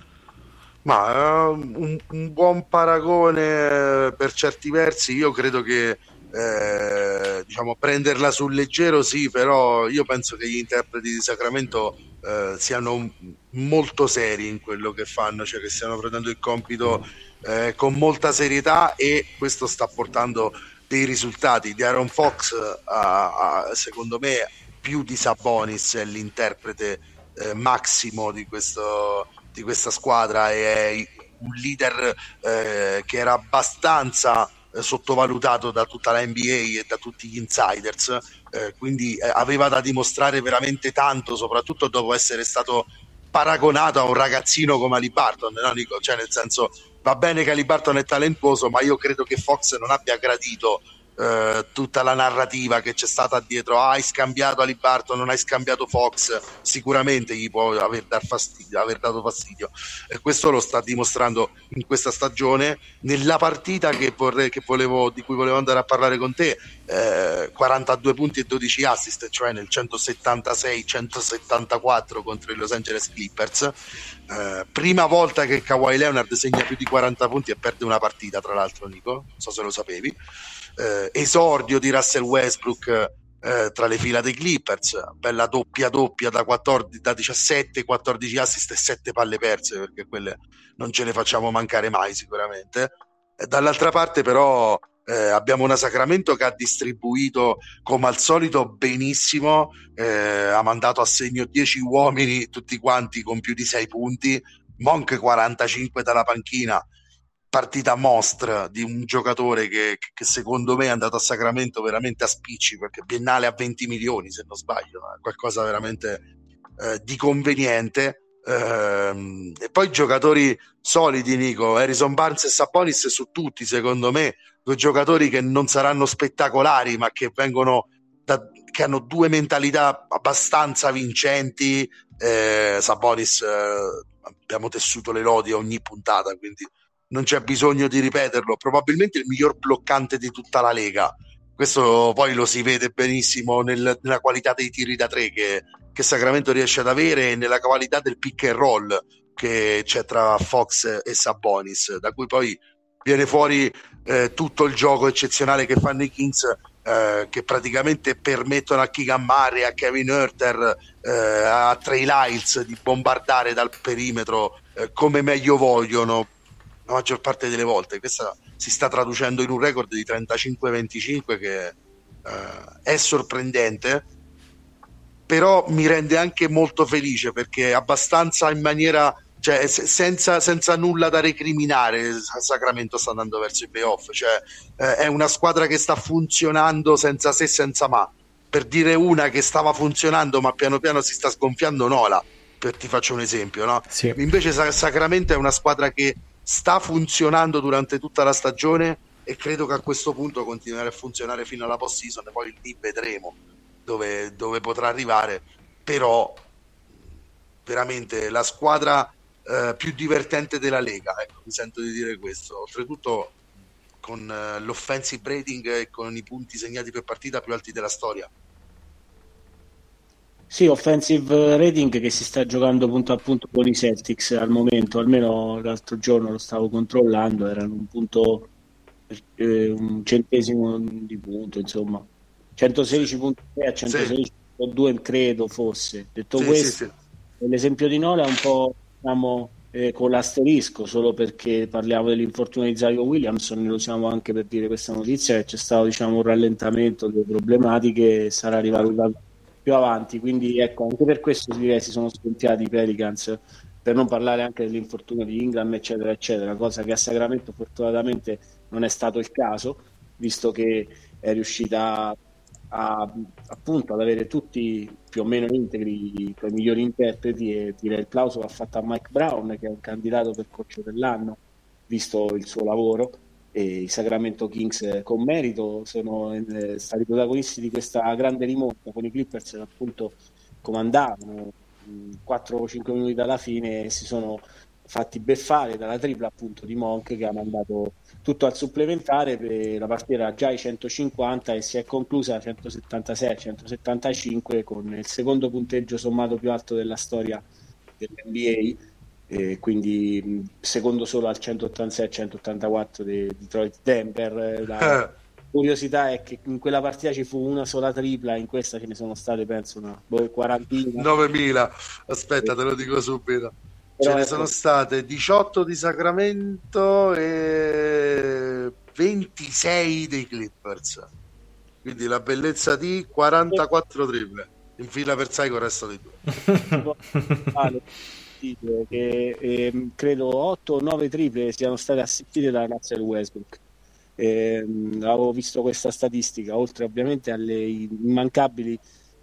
Ma uh, un, un, buon paragone per certi versi, io credo che eh, diciamo prenderla sul leggero sì però io penso che gli interpreti di Sacramento eh, siano molto seri in quello che fanno cioè che stiano prendendo il compito eh, con molta serietà e questo sta portando dei risultati. Di Aaron Fox a, a, secondo me più di Sabonis è l'interprete eh, massimo di, questo, di questa squadra e è un leader eh, che era abbastanza eh, sottovalutato da tutta la NBA e da tutti gli insiders, eh, quindi eh, aveva da dimostrare veramente tanto, soprattutto dopo essere stato paragonato a un ragazzino come Ali Barton, no, Nico? Cioè, nel senso, va bene che Ali Barton è talentuoso, ma io credo che Fox non abbia gradito eh, tutta la narrativa che c'è stata dietro. Ah, hai scambiato Ali Barton, non hai scambiato Fox. Sicuramente gli può aver, dar fastidio, aver dato fastidio. E questo lo sta dimostrando in questa stagione. Nella partita che vorrei, che volevo, di cui volevo andare a parlare con te eh, 42 punti e 12 assist cioè nel 176-174 contro i Los Angeles Clippers. Eh, prima volta che Kawhi Leonard segna più di 40 punti e perde una partita tra l'altro Nico, non so se lo sapevi eh, esordio di Russell Westbrook eh, tra le fila dei Clippers, bella doppia doppia da, 14, da 17, 14 assist e 7 palle perse, perché quelle non ce le facciamo mancare mai sicuramente. E dall'altra parte però eh, abbiamo una Sacramento che ha distribuito come al solito benissimo, eh, ha mandato a segno 10 uomini tutti quanti con più di 6 punti, Monk 45 dalla panchina, partita mostra di un giocatore che, che, secondo me è andato a Sacramento veramente a spicci perché Biennale a 20 milioni se non sbaglio qualcosa veramente eh, di conveniente. Ehm, e poi giocatori solidi Nico. Harrison Barnes e Saponis su tutti secondo me. Due giocatori che non saranno spettacolari ma che vengono da, che hanno due mentalità abbastanza vincenti. Eh, Sabonis eh, abbiamo tessuto le lodi ogni puntata quindi non c'è bisogno di ripeterlo, probabilmente il miglior bloccante di tutta la Lega. Questo poi lo si vede benissimo nel, nella qualità dei tiri da tre che, che, Sacramento riesce ad avere e nella qualità del pick and roll che c'è tra Fox e Sabonis, da cui poi viene fuori eh, tutto il gioco eccezionale che fanno i Kings eh, che praticamente permettono a Keegan Murray, a Kevin Herter, eh, a Trey Lyles di bombardare dal perimetro eh, come meglio vogliono la maggior parte delle volte. Questa si sta traducendo in un record di 35-25 che eh, è sorprendente, però mi rende anche molto felice perché abbastanza in maniera, cioè senza, senza nulla da recriminare, Sacramento sta andando verso i playoff, cioè eh, è una squadra che sta funzionando senza se senza ma. Per dire una che stava funzionando ma piano piano si sta sgonfiando Nola, per ti faccio un esempio, no? Sì. Invece Sacramento è una squadra che sta funzionando durante tutta la stagione e credo che a questo punto continuerà a funzionare fino alla post season poi lì vedremo dove, dove potrà arrivare però veramente la squadra eh, più divertente della Lega ecco, mi sento di dire questo. Oltretutto con eh, l'offensive rating e con i punti segnati per partita più alti della storia sì, offensive rating che si sta giocando punto a punto con i Celtics al momento, almeno l'altro giorno lo stavo controllando, erano un punto, eh, un centesimo di punto, insomma, 116.3 a 116.2 sì. credo fosse. Detto sì, questo, sì, l'esempio di Nola è un po' diciamo, eh, con l'asterisco, solo perché parliamo dell'infortunio di Zario Williamson, ne usiamo anche per dire questa notizia che c'è stato diciamo, un rallentamento delle problematiche, sarà rivalutato più avanti. Quindi ecco, anche per questo direi, si sono sconfiati i Pelicans, per non parlare anche dell'infortunio di Ingram, eccetera, eccetera, cosa che a Sacramento fortunatamente non è stato il caso, visto che è riuscita a, appunto ad avere tutti più o meno integri i migliori interpreti e direi il plauso va fatto a Mike Brown che è un candidato per coach dell'anno visto il suo lavoro e i Sacramento Kings con merito sono eh, stati protagonisti di questa grande rimonta con i Clippers che appunto comandavano 4 o 5 minuti dalla fine si sono fatti beffare dalla tripla appunto di Monk che ha mandato tutto al supplementare la partita era già ai 150 e si è conclusa a 176-175 con il secondo punteggio sommato più alto della storia dell'NBA e quindi secondo solo al 186-184 di Detroit Denver. La curiosità è che in quella partita ci fu una sola tripla, in questa ce ne sono state penso una boh, 40. 9000, aspetta, te lo dico subito. Però ce ne ecco. sono state 18 di Sacramento e 26 dei Clippers. Quindi la bellezza di 44 triple in fila per 6 con il resto dei due. partite che eh, credo 8 o 9 triple siano state assistite da Russell Westbrook Eh, avevo visto questa statistica, oltre ovviamente alle immancabili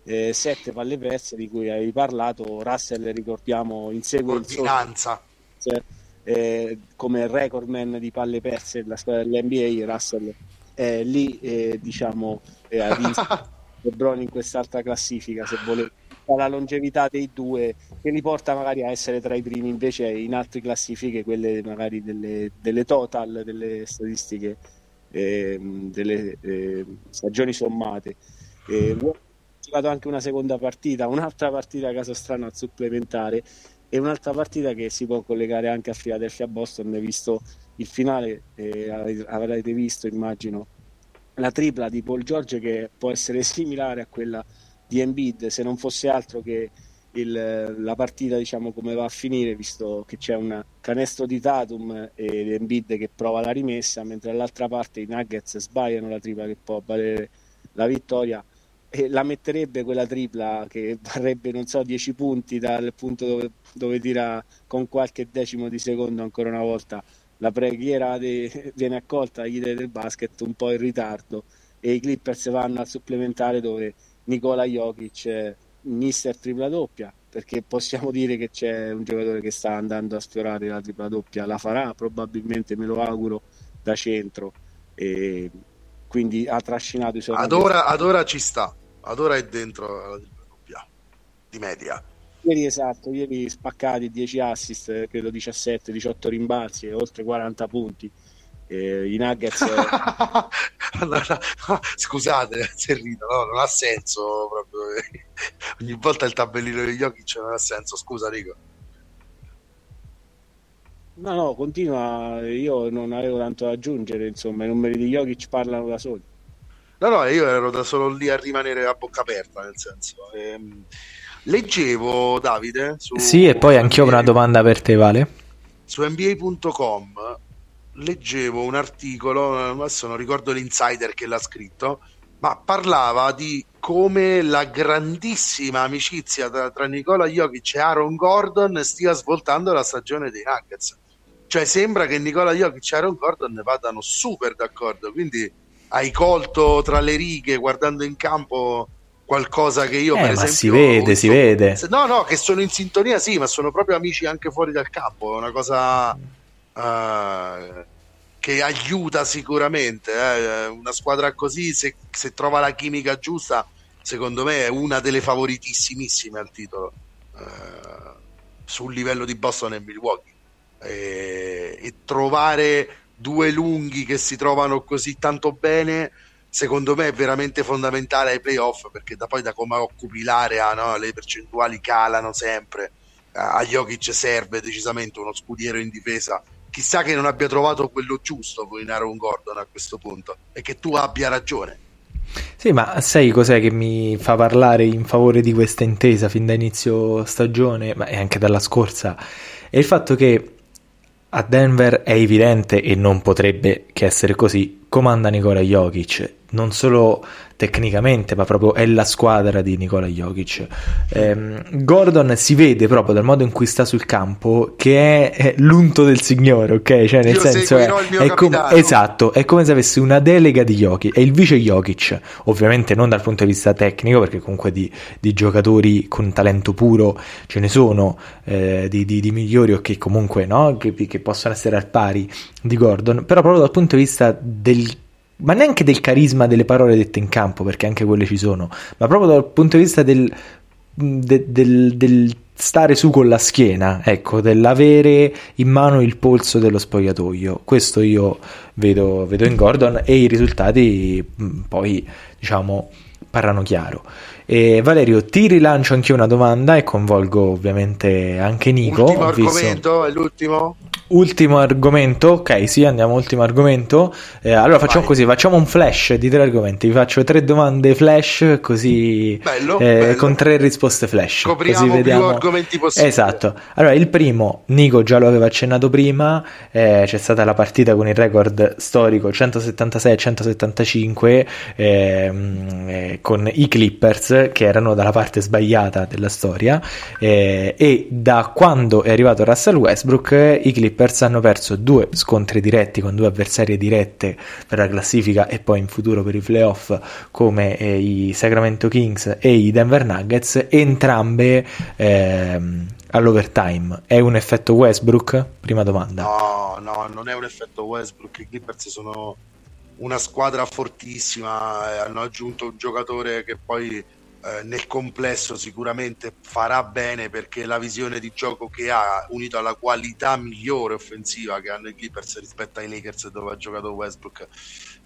eh, sette palle perse di cui hai parlato, Russell ricordiamo insegue Ordinanza. il eh, come recordman di palle perse della squadra dell'NBA, Russell è lì diciamo ha vinto LeBron in quest'altra classifica se volete la longevità dei due che li porta magari a essere tra i primi. Invece in altre classifiche quelle magari delle, delle total delle statistiche eh, delle eh, stagioni sommate. Eh, giocato anche una seconda partita un'altra partita a caso strano al supplementare e un'altra partita che si può collegare anche a Philadelphia Boston. Visto il finale eh, avrete visto immagino la tripla di Paul George che può essere similare a quella di Embiid se non fosse altro che il, la partita diciamo come va a finire visto che c'è un canestro di Tatum e Embiid che prova la rimessa mentre dall'altra parte i Nuggets sbagliano la tripla che può valere la vittoria e la metterebbe quella tripla che varrebbe non so 10 punti dal punto dove, dove tira con qualche decimo di secondo ancora una volta la preghiera de, viene accolta agli dei del basket un po' in ritardo e i Clippers vanno al supplementare dove Nicola Jokic mister tripla doppia perché possiamo dire che c'è un giocatore che sta andando a sfiorare la tripla doppia. La farà probabilmente me lo auguro da centro. E quindi ha trascinato i suoi ad ora, ad ora ci sta. Ad ora è dentro la tripla doppia di media. Ieri esatto, ieri spaccati 10 assist, credo 17, 18 rimbalzi e oltre 40 punti. Eh, I Nuggets... Scusate se rido, no? non ha senso proprio. Ogni volta il tabellino degli occhi non ha senso. Scusa Rico. No, no, continua. Io non avevo tanto da aggiungere. Insomma, i numeri di Jokic parlano da soli. No, no, io ero da solo lì a rimanere a bocca aperta, nel senso. Ehm, Leggevo, Davide. Su sì, e poi anch'io ho una domanda per te, Vale. Su NBA.com leggevo un articolo, adesso non ricordo l'insider che l'ha scritto, ma parlava di come la grandissima amicizia tra, tra Nicola Jokic e Aaron Gordon stia svoltando la stagione dei Nuggets. Cioè sembra che Nicola Jokic e Aaron Gordon vadano super d'accordo, quindi hai colto tra le righe guardando in campo qualcosa che io eh, per esempio si vede, si vede. No, no, che sono in sintonia, sì, ma sono proprio amici anche fuori dal campo, è una cosa uh, che aiuta sicuramente, eh. una squadra così se, se, trova la chimica giusta, secondo me è una delle favoritissimissime al titolo uh, sul livello di Boston e Milwaukee e, e trovare due lunghi che si trovano così tanto bene secondo me è veramente fondamentale ai playoff perché da poi da come occupi l'area no, le percentuali calano sempre a Jokic serve decisamente uno scudiero in difesa chissà che non abbia trovato quello giusto con Aaron Gordon a questo punto e che tu abbia ragione sì, ma sai cos'è che mi fa parlare in favore di questa intesa fin da inizio stagione, ma e anche dalla scorsa? È il fatto che a Denver è evidente e non potrebbe che essere così, comanda Nikola Jokic non solo tecnicamente, ma proprio è la squadra di Nikola Jokic. Eh, Gordon si vede proprio dal modo in cui sta sul campo che è, è l'unto del signore, ok? Cioè, nel Io senso è, è come, esatto, è come se avesse una delega di Jokic, è il vice Jokic, ovviamente non dal punto di vista tecnico, perché comunque di, di giocatori con talento puro ce ne sono eh, di, di, di, migliori o che comunque no? che, che possono essere al pari di Gordon, però proprio dal punto di vista del ma neanche del carisma delle parole dette in campo, perché anche quelle ci sono, ma proprio dal punto di vista del, de, del, del stare su con la schiena, ecco, dell'avere in mano il polso dello spogliatoio. Questo io vedo, vedo in Gordon e i risultati poi, diciamo, parlano chiaro. E Valerio, ti rilancio anche una domanda e coinvolgo ovviamente anche Nico. Ultimo argomento, è l'ultimo? Ultimo argomento, ok, sì, andiamo ultimo argomento. Eh, allora facciamo Vai. così, facciamo un flash di tre argomenti. Vi faccio tre domande flash, così bello, eh, bello. con tre risposte flash. Copriamo così vediamo. più argomenti possibili. Esatto. Allora, il primo, Nico già lo aveva accennato prima, eh, c'è stata la partita con il record storico 176-175, ehm, eh, con i Clippers che erano dalla parte sbagliata della storia eh, e da quando è arrivato Russell Westbrook i Clippers hanno perso due scontri diretti con due avversarie dirette per la classifica e poi in futuro per i playoff come eh, i Sacramento Kings e i Denver Nuggets entrambe ehm, all'overtime. È un effetto Westbrook? Prima domanda. No, no, non è un effetto Westbrook. I Clippers sono una squadra fortissima, eh, hanno aggiunto un giocatore che poi eh, nel complesso sicuramente farà bene perché la visione di gioco che ha, unito alla qualità migliore offensiva che hanno i Clippers rispetto ai Lakers dove ha giocato Westbrook,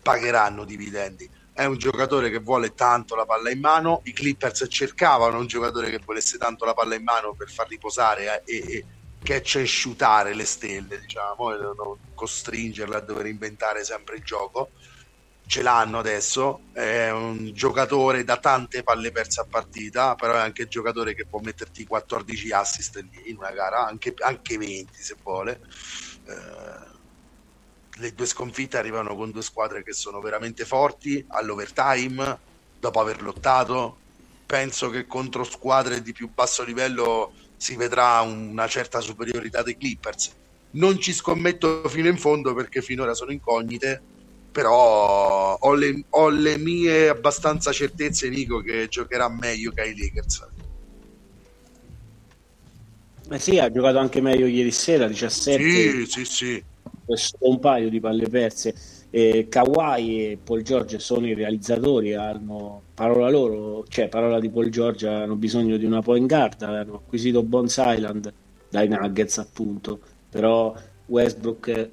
pagheranno dividendi. È un giocatore che vuole tanto la palla in mano. I Clippers cercavano un giocatore che volesse tanto la palla in mano per far riposare eh, e, e catch and shootare le stelle, diciamo, costringerle a dover inventare sempre il gioco. Ce l'hanno adesso, è un giocatore da tante palle perse a partita, però è anche un giocatore che può metterti 14 assist in una gara, anche, anche 20 se vuole. Eh, le due sconfitte arrivano con due squadre che sono veramente forti all'overtime, dopo aver lottato. Penso che contro squadre di più basso livello si vedrà una certa superiorità dei Clippers. Non ci scommetto fino in fondo perché finora sono incognite, però ho le, ho le mie abbastanza certezze, Nico, che giocherà meglio che ai Lakers. Eh sì, ha giocato anche meglio ieri sera, 17. Sì, sì, sì. Un paio di palle perse eh, Kawhi e Paul George sono i realizzatori, hanno parola loro, cioè parola di Paul George, hanno bisogno di una point guard, hanno acquisito Bones Island dai Nuggets appunto, però Westbrook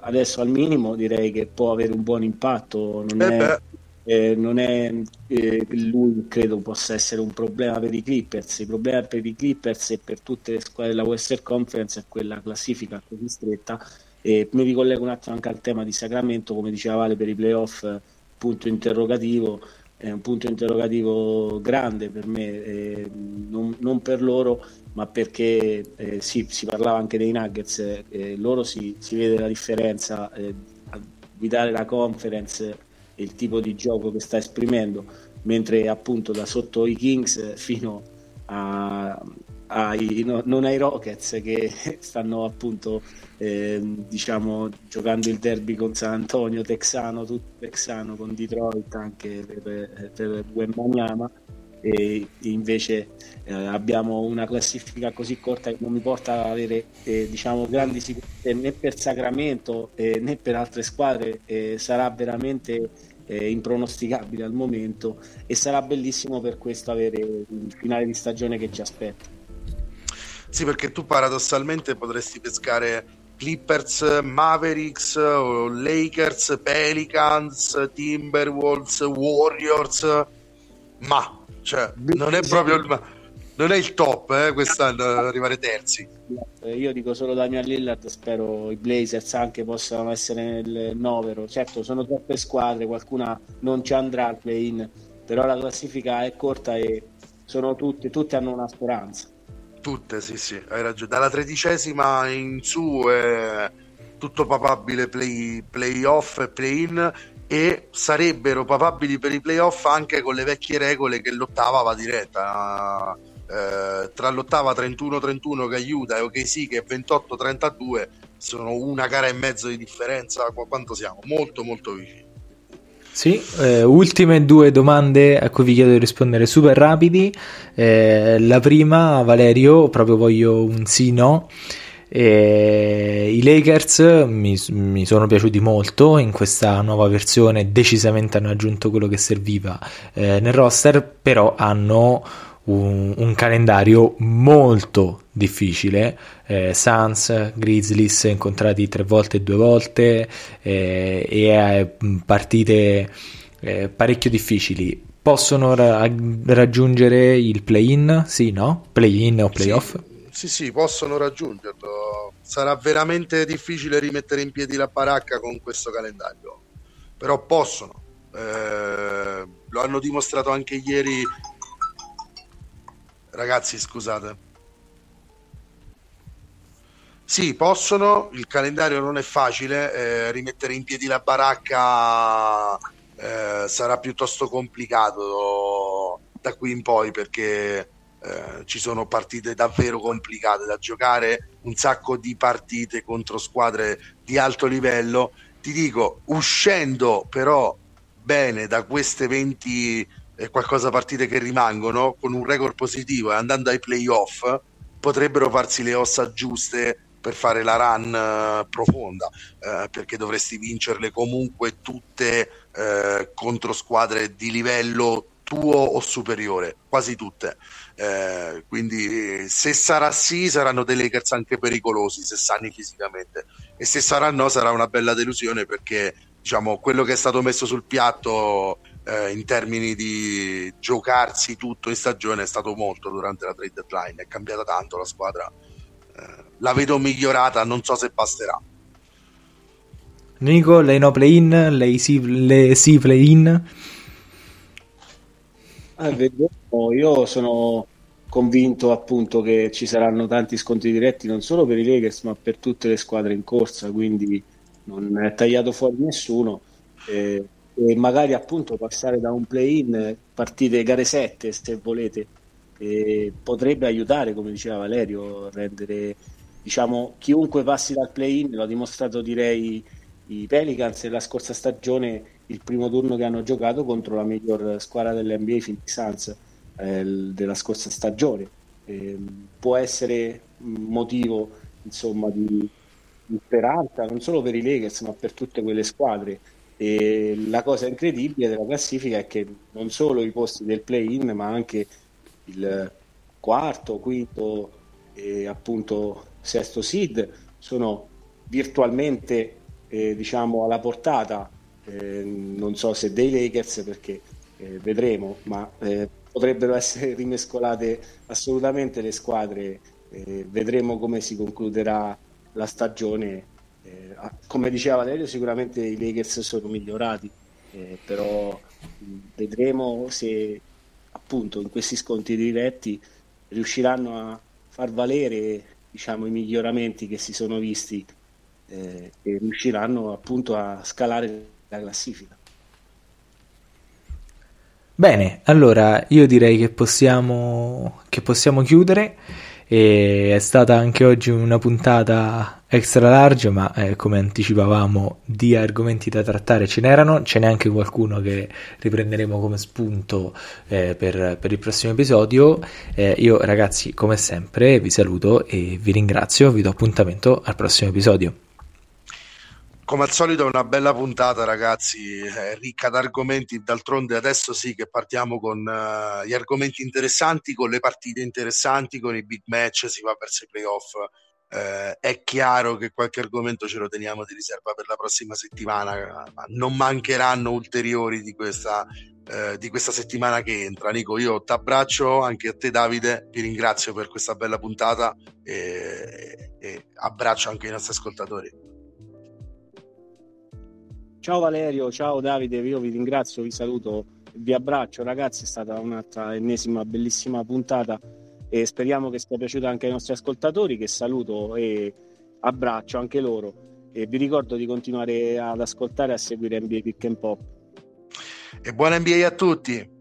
adesso al minimo direi che può avere un buon impatto, non eh è, eh, non è eh, lui credo possa essere un problema per i Clippers, il problema per i Clippers e per tutte le squadre della Western Conference è quella classifica così stretta. E mi ricollego un attimo anche al tema di Sacramento, come diceva Vale per i playoff, punto interrogativo, è un punto interrogativo grande per me, eh, non, non, per loro, ma perché eh, sì, si parlava anche dei Nuggets, eh, loro si, si, vede la differenza eh, a guidare la conference e il tipo di gioco che sta esprimendo, mentre appunto da sotto i Kings fino a, ai, no, non ai Rockets che stanno appunto eh, diciamo giocando il derby con San Antonio texano, tutto texano con Detroit anche per, per Wembanyama e invece eh, abbiamo una classifica così corta che non mi porta ad avere eh, diciamo grandi sicurezze né per Sacramento eh, né per altre squadre sarà veramente eh, impronosticabile al momento e sarà bellissimo per questo avere il finale di stagione che ci aspetta sì, perché tu paradossalmente potresti pescare Clippers, Mavericks, Lakers, Pelicans, Timberwolves, Warriors, ma cioè, non è proprio il, non è il top eh, quest'anno arrivare terzi. Io dico solo Damian Lillard, spero i Blazers anche possano essere nel novero. Certo, sono troppe squadre, qualcuna non ci andrà al play-in, però la classifica è corta e sono tutte, tutte hanno una speranza. Tutte, sì, sì, hai ragione. Dalla tredicesima in su è tutto papabile play, playoff e play-in e sarebbero papabili per i playoff anche con le vecchie regole che l'ottava va diretta. Eh, tra l'ottava 31-31 che aiuta e ok sì che è 28-32 sono una gara e mezzo di differenza quanto siamo? molto molto vicini sì, eh, ultime due domande a cui vi chiedo di rispondere super rapidi. Eh, la prima, Valerio, proprio voglio un sì no. Eh, I Lakers mi, mi, sono piaciuti molto in questa nuova versione, decisamente hanno aggiunto quello che serviva eh, nel roster, però hanno un, un calendario molto difficile. Eh, Suns, Grizzlies incontrati tre volte e due volte eh, e eh, partite eh, parecchio difficili. Possono ra- raggiungere il play-in? Sì, no? Play-in o play-off? Sì, sì, sì, possono raggiungerlo. Sarà veramente difficile rimettere in piedi la baracca con questo calendario, però possono. Eh, lo hanno dimostrato anche ieri Ragazzi, scusate. Sì, possono, il calendario non è facile, eh, rimettere in piedi la baracca eh, sarà piuttosto complicato da qui in poi perché eh, ci sono partite davvero complicate da giocare, un sacco di partite contro squadre di alto livello. Ti dico, uscendo però bene da queste 20 e qualcosa partite che rimangono con un record positivo e andando ai playoff potrebbero farsi le ossa giuste per fare la run uh, profonda uh, perché dovresti vincerle comunque tutte uh, contro squadre di livello tuo o superiore, quasi tutte. Eh, quindi se sarà sì, saranno dei Lakers anche pericolosi se sani fisicamente e se sarà no sarà una bella delusione perché diciamo quello che è stato messo sul piatto eh, in termini di giocarsi tutto in stagione è stato molto durante la trade deadline, è cambiata tanto la squadra, eh, la vedo migliorata, non so se basterà. Nico, lei no play-in, lei sì, le sì play-in? Ah, vediamo. Io sono convinto appunto che ci saranno tanti scontri diretti non solo per i Lakers ma per tutte le squadre in corsa, quindi non è tagliato fuori nessuno. E, e magari appunto passare da un play-in, partite gare 7 se volete, potrebbe aiutare, come diceva Valerio, a rendere diciamo chiunque passi dal play-in, l'ho dimostrato direi i Pelicans la scorsa stagione il primo turno che hanno giocato contro la miglior squadra dell'NBA Phoenix Suns eh, della scorsa stagione. Eh, può essere motivo insomma, di, di, speranza non solo per i Lakers ma per tutte quelle squadre. E la cosa incredibile della classifica è che non solo i posti del play-in ma anche il quarto, quinto e appunto sesto seed sono virtualmente eh, diciamo alla portata eh, non so se dei Lakers perché eh, vedremo, ma eh, potrebbero essere rimescolate assolutamente le squadre, eh, vedremo come si concluderà la stagione. Eh, come diceva Valerio, sicuramente i Lakers sono migliorati, però vedremo se appunto in questi sconti diretti riusciranno a far valere diciamo, i miglioramenti che si sono visti eh, e riusciranno appunto a scalare la classifica. Bene, allora io direi che possiamo, che possiamo chiudere. E è stata anche oggi una puntata extra large, ma eh, come anticipavamo di argomenti da trattare ce n'erano, ce n'è anche qualcuno che riprenderemo come spunto eh, per, per, il prossimo episodio. Eh, io ragazzi, come sempre, vi saluto e vi ringrazio, vi do appuntamento al prossimo episodio. Come al solito è una bella puntata ragazzi, è ricca d'argomenti, d'altronde adesso sì che partiamo con uh, gli argomenti interessanti, con le partite interessanti, con i big match, si va verso i playoff. Uh, è chiaro che qualche argomento ce lo teniamo di riserva per la prossima settimana, ma non mancheranno ulteriori di questa, di questa settimana che entra. Nico, io ti abbraccio, anche a te Davide, vi ringrazio per questa bella puntata e, e abbraccio anche i nostri ascoltatori. Ciao Valerio, ciao Davide, io vi ringrazio, vi saluto, vi abbraccio ragazzi, è stata un'altra ennesima bellissima puntata e speriamo che sia piaciuta anche ai nostri ascoltatori che saluto e abbraccio anche loro e vi ricordo di continuare ad ascoltare e a seguire NBA Pick and Pop. E buona NBA a tutti!